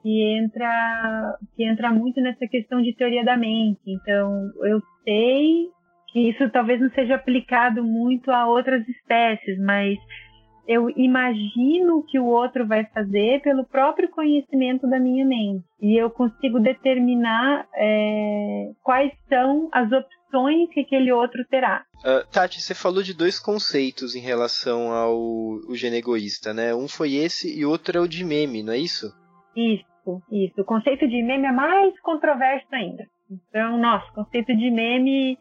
que entra, que entra muito nessa questão de teoria da mente. Então, eu sei que isso talvez não seja aplicado muito a outras espécies, mas eu imagino o que o outro vai fazer pelo próprio conhecimento da minha mente. E eu consigo determinar é, quais são as opções que aquele outro terá. Uh, Tati, você falou de dois conceitos em relação ao o gene egoísta, né? Um foi esse e outro é o de meme, não é isso? Isso, isso. O conceito de meme é mais controverso ainda. Então, nossa, o conceito de meme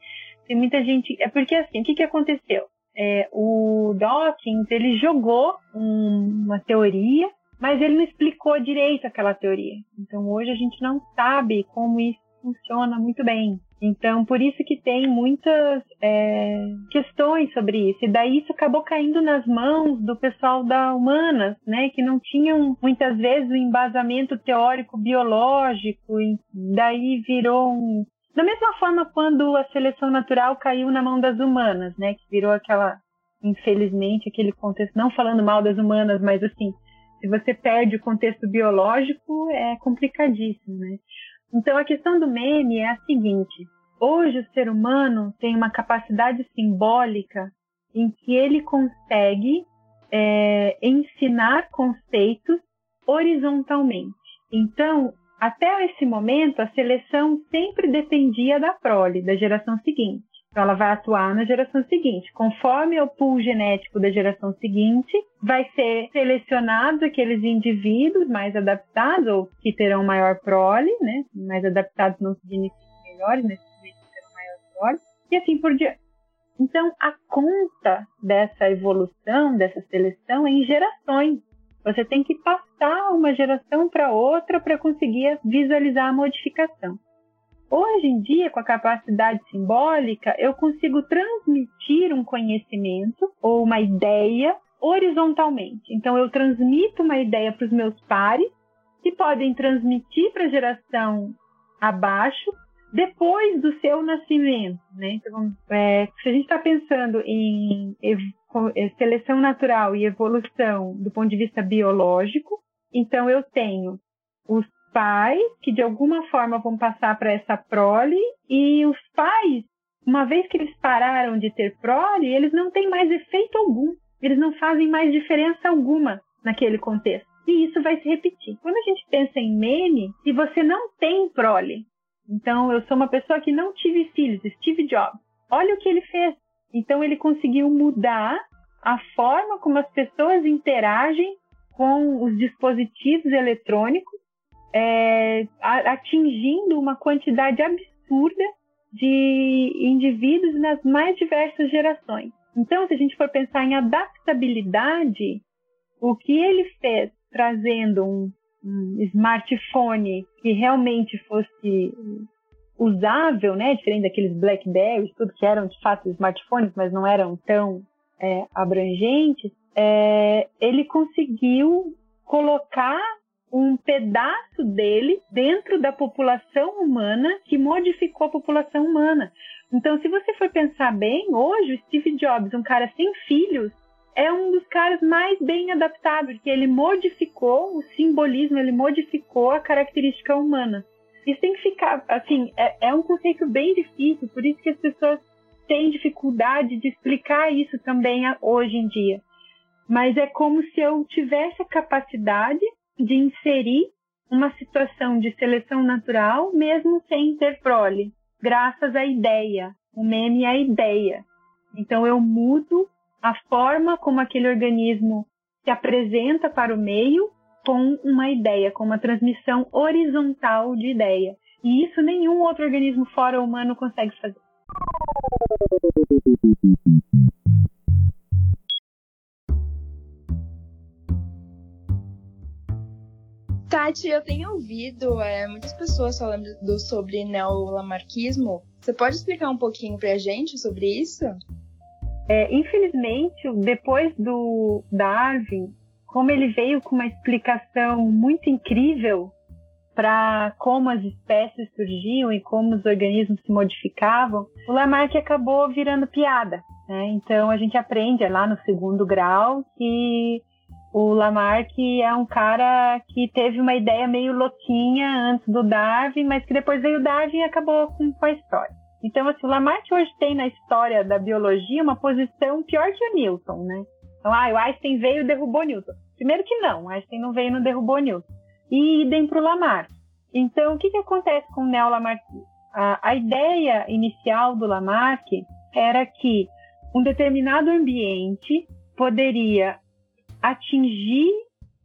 tem muita gente. É porque assim, o que, que aconteceu? É, o Dawkins ele jogou um, uma teoria, mas ele não explicou direito aquela teoria. Então hoje a gente não sabe como isso funciona muito bem. Então, por isso que tem muitas é, questões sobre isso. E daí isso acabou caindo nas mãos do pessoal da Humanas, né? Que não tinham, muitas vezes, o um embasamento teórico biológico. E daí virou um... Da mesma forma quando a seleção natural caiu na mão das humanas, né? Que virou aquela, infelizmente, aquele contexto, não falando mal das humanas, mas assim, se você perde o contexto biológico, é complicadíssimo, né? Então a questão do meme é a seguinte: hoje o ser humano tem uma capacidade simbólica em que ele consegue é, ensinar conceitos horizontalmente. Então, até esse momento, a seleção sempre dependia da prole, da geração seguinte. Então, ela vai atuar na geração seguinte. Conforme o pool genético da geração seguinte, vai ser selecionados aqueles indivíduos mais adaptados, ou que terão maior prole, né? Mais adaptados não significa melhores, mas terão maior prole, e assim por diante. Então, a conta dessa evolução, dessa seleção, é em gerações. Você tem que passar uma geração para outra para conseguir visualizar a modificação. Hoje em dia, com a capacidade simbólica, eu consigo transmitir um conhecimento ou uma ideia horizontalmente. Então, eu transmito uma ideia para os meus pares, que podem transmitir para a geração abaixo, depois do seu nascimento. Né? Então, é, se a gente está pensando em seleção natural e evolução do ponto de vista biológico, então eu tenho os pais que de alguma forma vão passar para essa prole e os pais, uma vez que eles pararam de ter prole, eles não têm mais efeito algum, eles não fazem mais diferença alguma naquele contexto. E isso vai se repetir. Quando a gente pensa em meme, se você não tem prole, então eu sou uma pessoa que não tive filhos, Steve Jobs. Olha o que ele fez. Então ele conseguiu mudar a forma como as pessoas interagem com os dispositivos eletrônicos é, atingindo uma quantidade absurda de indivíduos nas mais diversas gerações. Então, se a gente for pensar em adaptabilidade, o que ele fez trazendo um, um smartphone que realmente fosse usável, né, diferente daqueles Blackberries, tudo que eram de fato smartphones, mas não eram tão é, abrangentes, é, ele conseguiu colocar um pedaço dele dentro da população humana que modificou a população humana. Então, se você for pensar bem, hoje o Steve Jobs, um cara sem filhos, é um dos caras mais bem adaptados, porque ele modificou o simbolismo, ele modificou a característica humana. Isso tem que ficar, assim, é, é um conceito bem difícil, por isso que as pessoas têm dificuldade de explicar isso também hoje em dia. Mas é como se eu tivesse a capacidade de inserir uma situação de seleção natural, mesmo sem ter prole, graças à ideia. O meme é a ideia. Então eu mudo a forma como aquele organismo se apresenta para o meio com uma ideia, com uma transmissão horizontal de ideia. E isso nenhum outro organismo fora humano consegue fazer. Tati, eu tenho ouvido é, muitas pessoas falando do, sobre neolamarquismo. Você pode explicar um pouquinho pra gente sobre isso? É, infelizmente, depois do Darwin, como ele veio com uma explicação muito incrível para como as espécies surgiam e como os organismos se modificavam, o Lamarck acabou virando piada. Né? Então a gente aprende lá no segundo grau que o Lamarck é um cara que teve uma ideia meio louquinha antes do Darwin, mas que depois veio o Darwin e acabou com, a história. Então, assim, o Lamarck hoje tem na história da biologia uma posição pior que o Newton, né? Então, ah, o Einstein veio e derrubou Newton. Primeiro que não, o Einstein não veio e não derrubou Newton. E idem para o Lamarck. Então, o que, que acontece com o neolamarquismo? A, a ideia inicial do Lamarck era que um determinado ambiente poderia atingir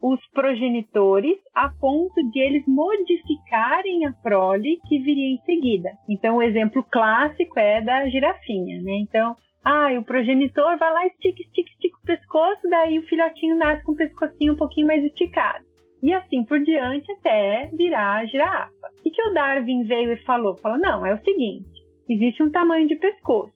os progenitores a ponto de eles modificarem a prole que viria em seguida. Então, o exemplo clássico é da girafinha, né? Então, ah, o progenitor vai lá, estica, estica, estica o pescoço, daí o filhotinho nasce com o pescocinho um pouquinho mais esticado. E assim por diante até virar a girafa. E que o Darwin veio e falou? Falou, não, é o seguinte, existe um tamanho de pescoço.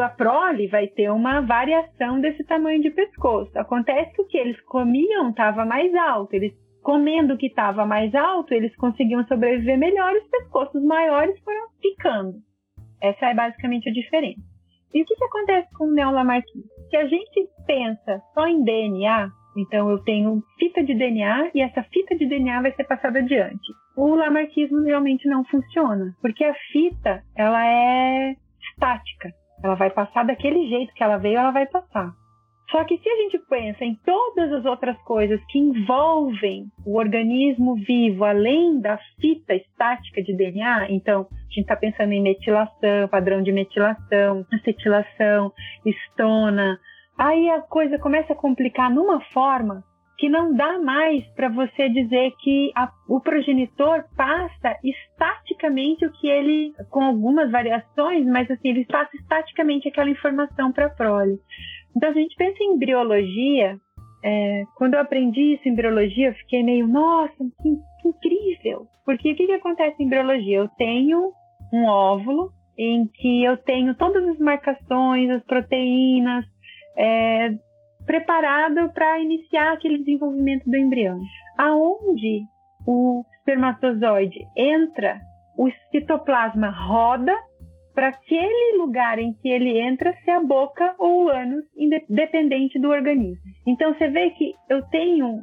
A prole vai ter uma variação desse tamanho de pescoço. Acontece que o que eles comiam estava mais alto, eles comendo o que estava mais alto, eles conseguiam sobreviver melhor, os pescoços maiores foram ficando. Essa é basicamente a diferença. E o que, que acontece com o neolamarquismo? Se a gente pensa só em DNA, então eu tenho fita de DNA e essa fita de DNA vai ser passada adiante. O lamarquismo realmente não funciona, porque a fita ela é estática. Ela vai passar daquele jeito que ela veio, ela vai passar. Só que se a gente pensa em todas as outras coisas que envolvem o organismo vivo, além da fita estática de DNA, então a gente está pensando em metilação, padrão de metilação, acetilação, estona, aí a coisa começa a complicar numa forma que não dá mais para você dizer que a, o progenitor passa estaticamente o que ele, com algumas variações, mas assim, ele passa estaticamente aquela informação para a prole. Então, a gente pensa em embriologia, é, quando eu aprendi isso em embriologia, eu fiquei meio, nossa, que, que incrível! Porque o que, que acontece em embriologia? Eu tenho um óvulo em que eu tenho todas as marcações, as proteínas, é, preparado para iniciar aquele desenvolvimento do embrião. Aonde o espermatozoide entra, o citoplasma roda para aquele lugar em que ele entra ser a boca ou o ânus, independente do organismo. Então você vê que eu tenho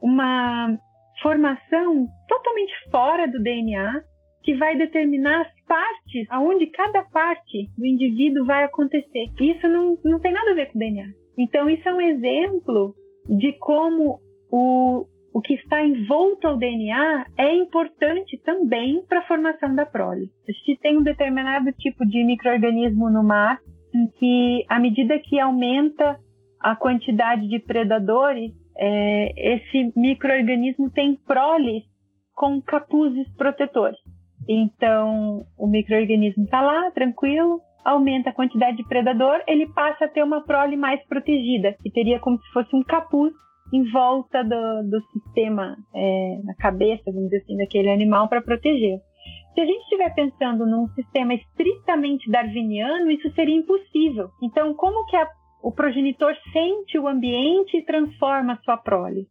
uma formação totalmente fora do DNA que vai determinar as partes, aonde cada parte do indivíduo vai acontecer. Isso não, não tem nada a ver com o DNA. Então, isso é um exemplo de como o, o que está envolto ao DNA é importante também para a formação da prole. Gente tem um determinado tipo de microorganismo no mar em que, à medida que aumenta a quantidade de predadores, é, esse microorganismo tem proles com capuzes protetores. Então, o microorganismo está lá, tranquilo, aumenta a quantidade de predador, ele passa a ter uma prole mais protegida, que teria como se fosse um capuz em volta do, do sistema, é, na cabeça, vamos dizer assim, daquele animal para proteger. Se a gente estiver pensando num sistema estritamente darwiniano, isso seria impossível. Então, como que a, o progenitor sente o ambiente e transforma a sua prole?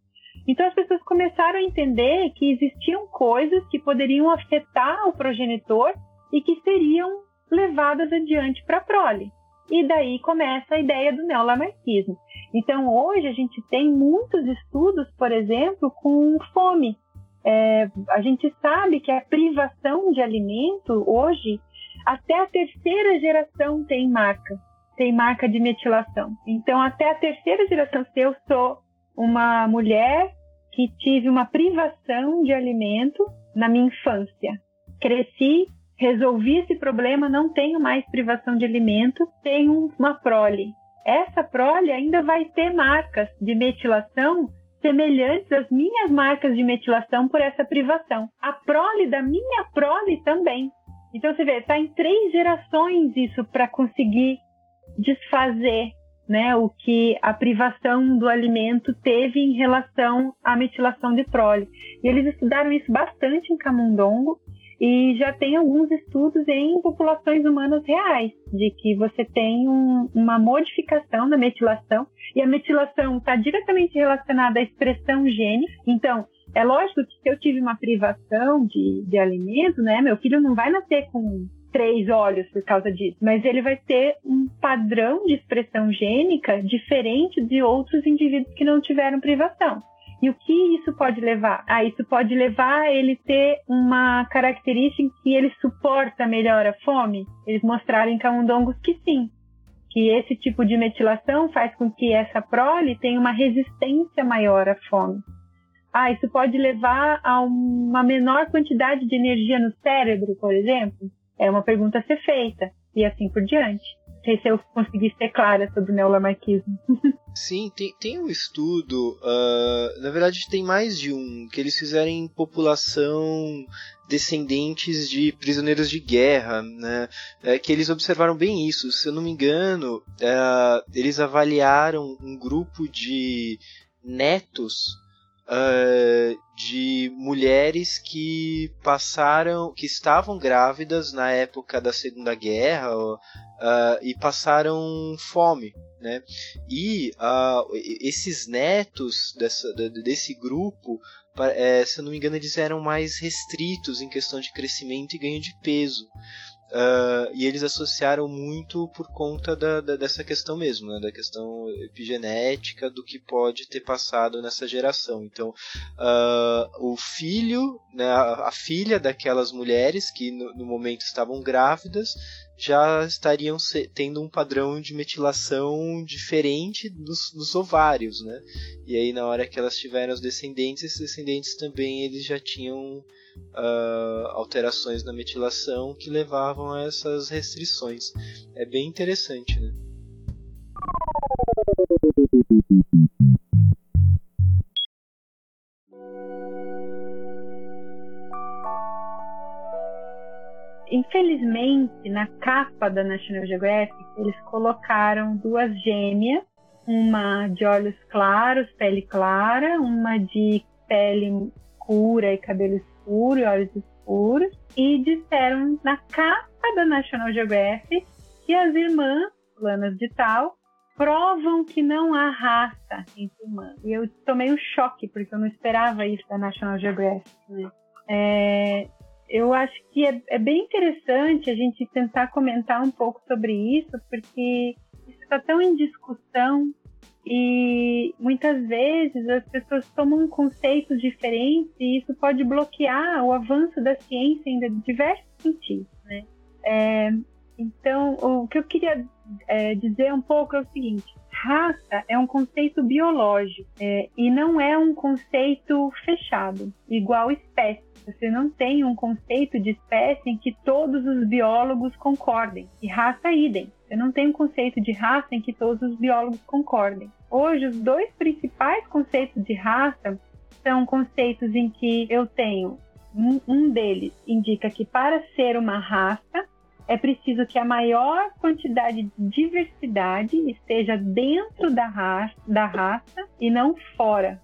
Então, as pessoas começaram a entender que existiam coisas que poderiam afetar o progenitor e que seriam levadas adiante para a prole. E daí começa a ideia do neolamarquismo. Então, hoje a gente tem muitos estudos, por exemplo, com fome. É, a gente sabe que a privação de alimento, hoje, até a terceira geração tem marca, tem marca de metilação. Então, até a terceira geração, se eu sou uma mulher que tive uma privação de alimento na minha infância, cresci, resolvi esse problema, não tenho mais privação de alimento, tenho uma prole essa prole ainda vai ter marcas de metilação semelhantes às minhas marcas de metilação por essa privação. A prole da minha prole também. Então você vê, está em três gerações isso para conseguir desfazer né, o que a privação do alimento teve em relação à metilação de prole. E eles estudaram isso bastante em Camundongo e já tem alguns estudos em populações humanas reais, de que você tem um, uma modificação da metilação, e a metilação está diretamente relacionada à expressão gene. Então, é lógico que se eu tive uma privação de, de alimento, né, meu filho não vai nascer com três olhos por causa disso, mas ele vai ter um padrão de expressão gênica diferente de outros indivíduos que não tiveram privação. E o que isso pode levar? Ah, isso pode levar a ele ter uma característica em que ele suporta melhor a fome? Eles mostraram em camundongos que sim, que esse tipo de metilação faz com que essa prole tenha uma resistência maior à fome. Ah, isso pode levar a uma menor quantidade de energia no cérebro, por exemplo? É uma pergunta a ser feita, e assim por diante sei se eu consegui ser clara sobre o neolamarquismo. Sim, tem, tem um estudo, uh, na verdade tem mais de um, que eles fizeram em população descendentes de prisioneiros de guerra, né? É, que eles observaram bem isso. Se eu não me engano, uh, eles avaliaram um grupo de netos uh, de mulheres que passaram, que estavam grávidas na época da Segunda Guerra uh, e passaram fome. Né? E uh, esses netos dessa, desse grupo, é, se eu não me engano, eles eram mais restritos em questão de crescimento e ganho de peso. Uh, e eles associaram muito por conta da, da, dessa questão mesmo, né, da questão epigenética do que pode ter passado nessa geração. Então, uh, o filho, né, a, a, filha daquelas mulheres que no, no momento estavam grávidas já estariam tendo um padrão de metilação diferente dos, dos, ovários, né? E aí na hora que elas tiveram os descendentes, esses descendentes também eles já tinham uh, alterações na metilação que levavam a essas restrições. É bem interessante, né? Infelizmente, na capa da National Geographic, eles colocaram duas gêmeas, uma de olhos claros, pele clara, uma de pele escura e cabelo escuro e olhos escuros, e disseram na capa da National Geographic que as irmãs, fulanas de tal, provam que não há raça entre humanos. E eu tomei um choque, porque eu não esperava isso da National Geographic. Né? É, eu acho que é, é, bem interessante a gente tentar comentar um pouco sobre isso, porque isso está tão em discussão e muitas vezes as pessoas tomam conceitos diferentes e isso pode bloquear o avanço da ciência em diversos sentidos, né? É, então, o que eu queria é, dizer um pouco é o seguinte: raça é um conceito biológico é, e não é um conceito fechado, igual espécie. Você não tem um conceito de espécie em que todos os biólogos concordem. E raça idem. Você não tem um conceito de raça em que todos os biólogos concordem. Hoje, os dois principais conceitos de raça são conceitos em que eu tenho um, deles indica que para ser uma raça é preciso que a maior quantidade de diversidade esteja dentro da raça, da raça e não fora.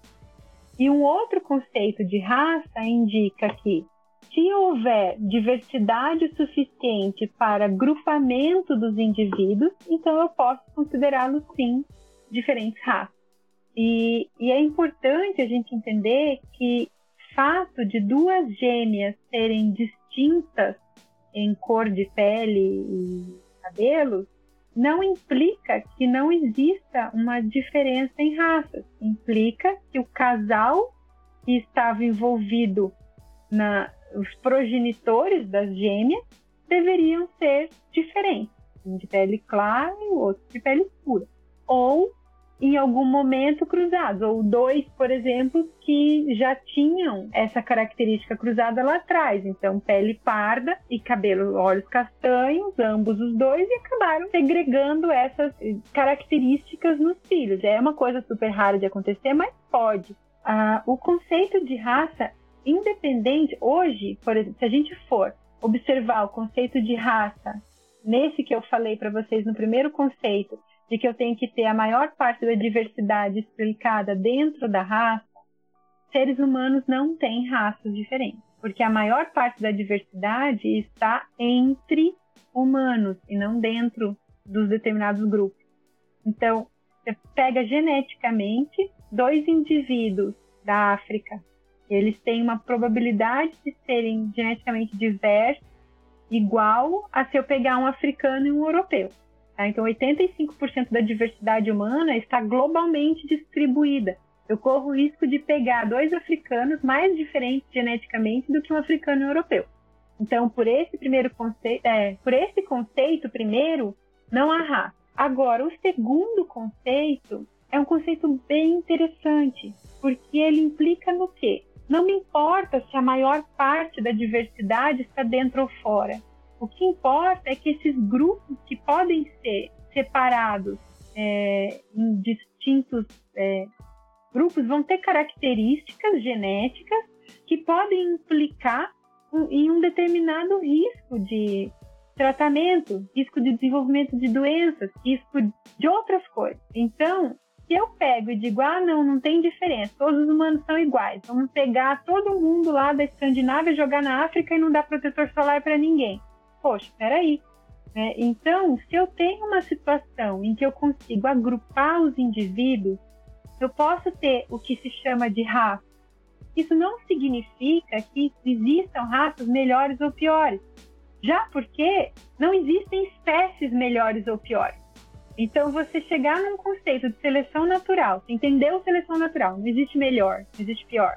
E um outro conceito de raça indica que se houver diversidade suficiente para grupamento dos indivíduos, então eu posso considerá-los sim diferentes raças. E, e, é importante a gente entender que fato de duas gêmeas serem distintas em cor de pele e cabelos não implica que não exista uma diferença em raças. Implica que o casal que estava envolvido na os progenitores das gêmeas deveriam ser diferentes, um de pele clara e o outro de pele escura. Ou em algum momento cruzados, ou dois, por exemplo, que já tinham essa característica cruzada lá atrás. Então, pele parda e cabelo, olhos castanhos, ambos os dois, e acabaram segregando essas características nos filhos. É uma coisa super rara de acontecer, mas pode. Ah, o conceito de raça, independente, hoje, por exemplo, se a gente for observar o conceito de raça, nesse que eu falei para vocês no primeiro conceito, de que eu tenho que ter a maior parte da diversidade explicada dentro da raça, seres humanos não têm raças diferentes, porque a maior parte da diversidade está entre humanos e não dentro dos determinados grupos. Então, você pega geneticamente dois indivíduos da África, eles têm uma probabilidade de serem geneticamente diversos igual a se eu pegar um africano e um europeu. Tá? Então, 85% da diversidade humana está globalmente distribuída. Eu corro o risco de pegar dois africanos mais diferentes geneticamente do que um africano europeu. Então, por esse primeiro conceito, é, por esse conceito primeiro, não há raça. Agora, o segundo conceito é um conceito bem interessante, porque ele implica no quê? Não me importa se a maior parte da diversidade está dentro ou fora. O que importa é que esses grupos que podem ser separados é, em distintos é, grupos vão ter características genéticas que podem implicar em um determinado risco de tratamento, risco de desenvolvimento de doenças, risco de outras coisas. Então, se eu pego e digo, ah, não, não tem diferença, todos os humanos são iguais, vamos pegar todo mundo lá da Escandinávia, jogar na África e não dar protetor solar para ninguém. Poxa, peraí. Né? Então, se eu tenho uma situação em que eu consigo agrupar os indivíduos, eu posso ter o que se chama de raça. Isso não significa que existam raças melhores ou piores, já porque não existem espécies melhores ou piores. Então, você chegar num conceito de seleção natural, entendeu seleção natural, não existe melhor, não existe pior.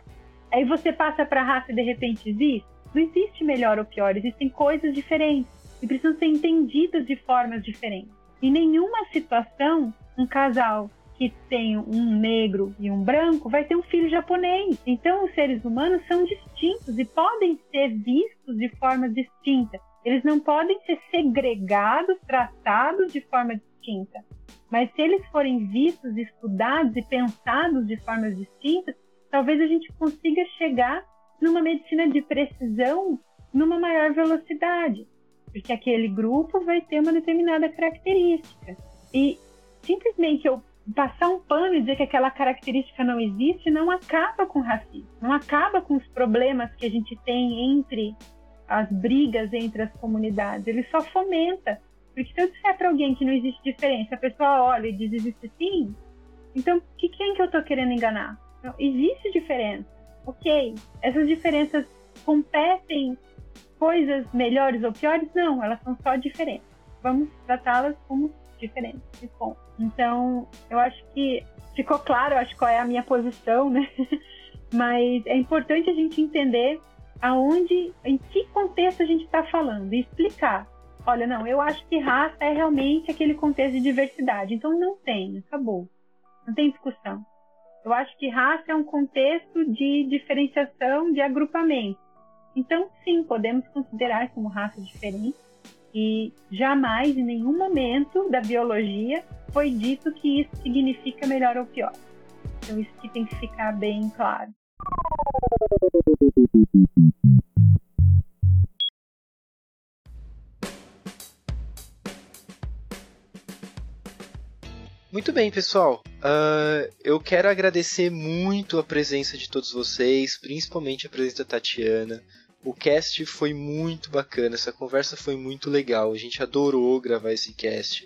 Aí você passa para a raça e de repente existe. Não existe melhor ou pior, existem coisas diferentes e precisam ser entendidas de formas diferentes. Em nenhuma situação, um casal que tem um negro e um branco vai ter um filho japonês. Então, os seres humanos são distintos e podem ser vistos de forma distinta. Eles não podem ser segregados, tratados de forma distinta. Mas se eles forem vistos, estudados e pensados de formas distintas, talvez a gente consiga chegar numa medicina de precisão numa maior velocidade, porque aquele grupo vai ter uma determinada característica. E simplesmente eu passar um pano e dizer que aquela característica não existe não acaba com o racismo, não acaba com os problemas que a gente tem entre as brigas entre as comunidades, ele só fomenta. Porque se eu disser para alguém que não existe diferença, a pessoa olha e diz existe sim, então que quem que eu estou querendo enganar? Não, existe diferença, ok. Essas diferenças competem coisas melhores ou piores? Não, elas são só diferentes. Vamos tratá-las como diferentes ponto. Então, eu acho que ficou claro, acho qual é a minha posição, né? Mas é importante a gente entender aonde, em que contexto a gente está falando e explicar. Olha, não, eu acho que raça é realmente aquele contexto de diversidade. Então não tem, acabou. Não tem discussão. Eu acho que raça é um contexto de diferenciação, de agrupamento. Então, sim, podemos considerar como raça diferente. E jamais, em nenhum momento da biologia, foi dito que isso significa melhor ou pior. Então, isso que tem que ficar bem claro. Muito bem, pessoal. Uh, eu quero agradecer muito a presença de todos vocês, principalmente a presença da Tatiana. O cast foi muito bacana, essa conversa foi muito legal. A gente adorou gravar esse cast.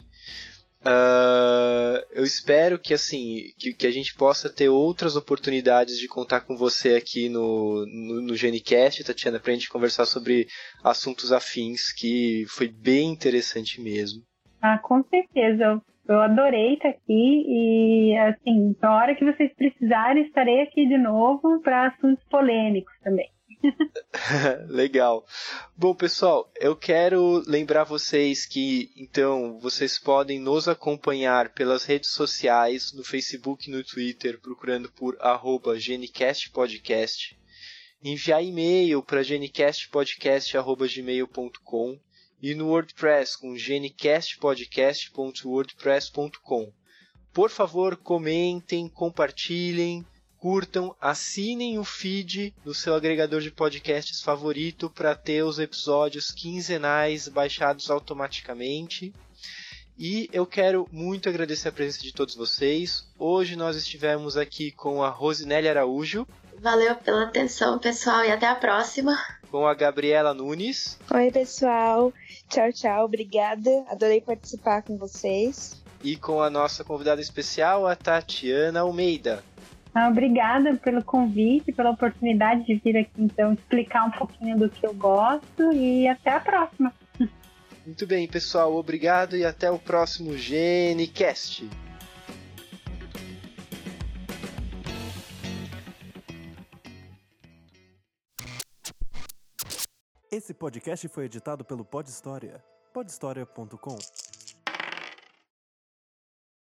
Uh, eu espero que assim que, que, a gente possa ter outras oportunidades de contar com você aqui no, no, no GeneCast, Tatiana, para a gente conversar sobre assuntos afins, que foi bem interessante mesmo. Ah, com certeza. Eu adorei estar aqui e, assim, na hora que vocês precisarem, estarei aqui de novo para assuntos polêmicos também. Legal. Bom, pessoal, eu quero lembrar vocês que então vocês podem nos acompanhar pelas redes sociais, no Facebook e no Twitter, procurando por GeneCastPodcast. Enviar e-mail para genicastpodcast.gmail.com e no WordPress com genicastpodcast.wordpress.com. Por favor, comentem, compartilhem, curtam, assinem o feed do seu agregador de podcasts favorito para ter os episódios quinzenais baixados automaticamente. E eu quero muito agradecer a presença de todos vocês. Hoje nós estivemos aqui com a Rosinelli Araújo. Valeu pela atenção, pessoal, e até a próxima. Com a Gabriela Nunes. Oi, pessoal. Tchau, tchau. Obrigada. Adorei participar com vocês. E com a nossa convidada especial, a Tatiana Almeida. Ah, obrigada pelo convite, pela oportunidade de vir aqui então explicar um pouquinho do que eu gosto e até a próxima. Muito bem, pessoal, obrigado e até o próximo GeneCast. Esse podcast foi editado pelo Pod História, podhistoria.com.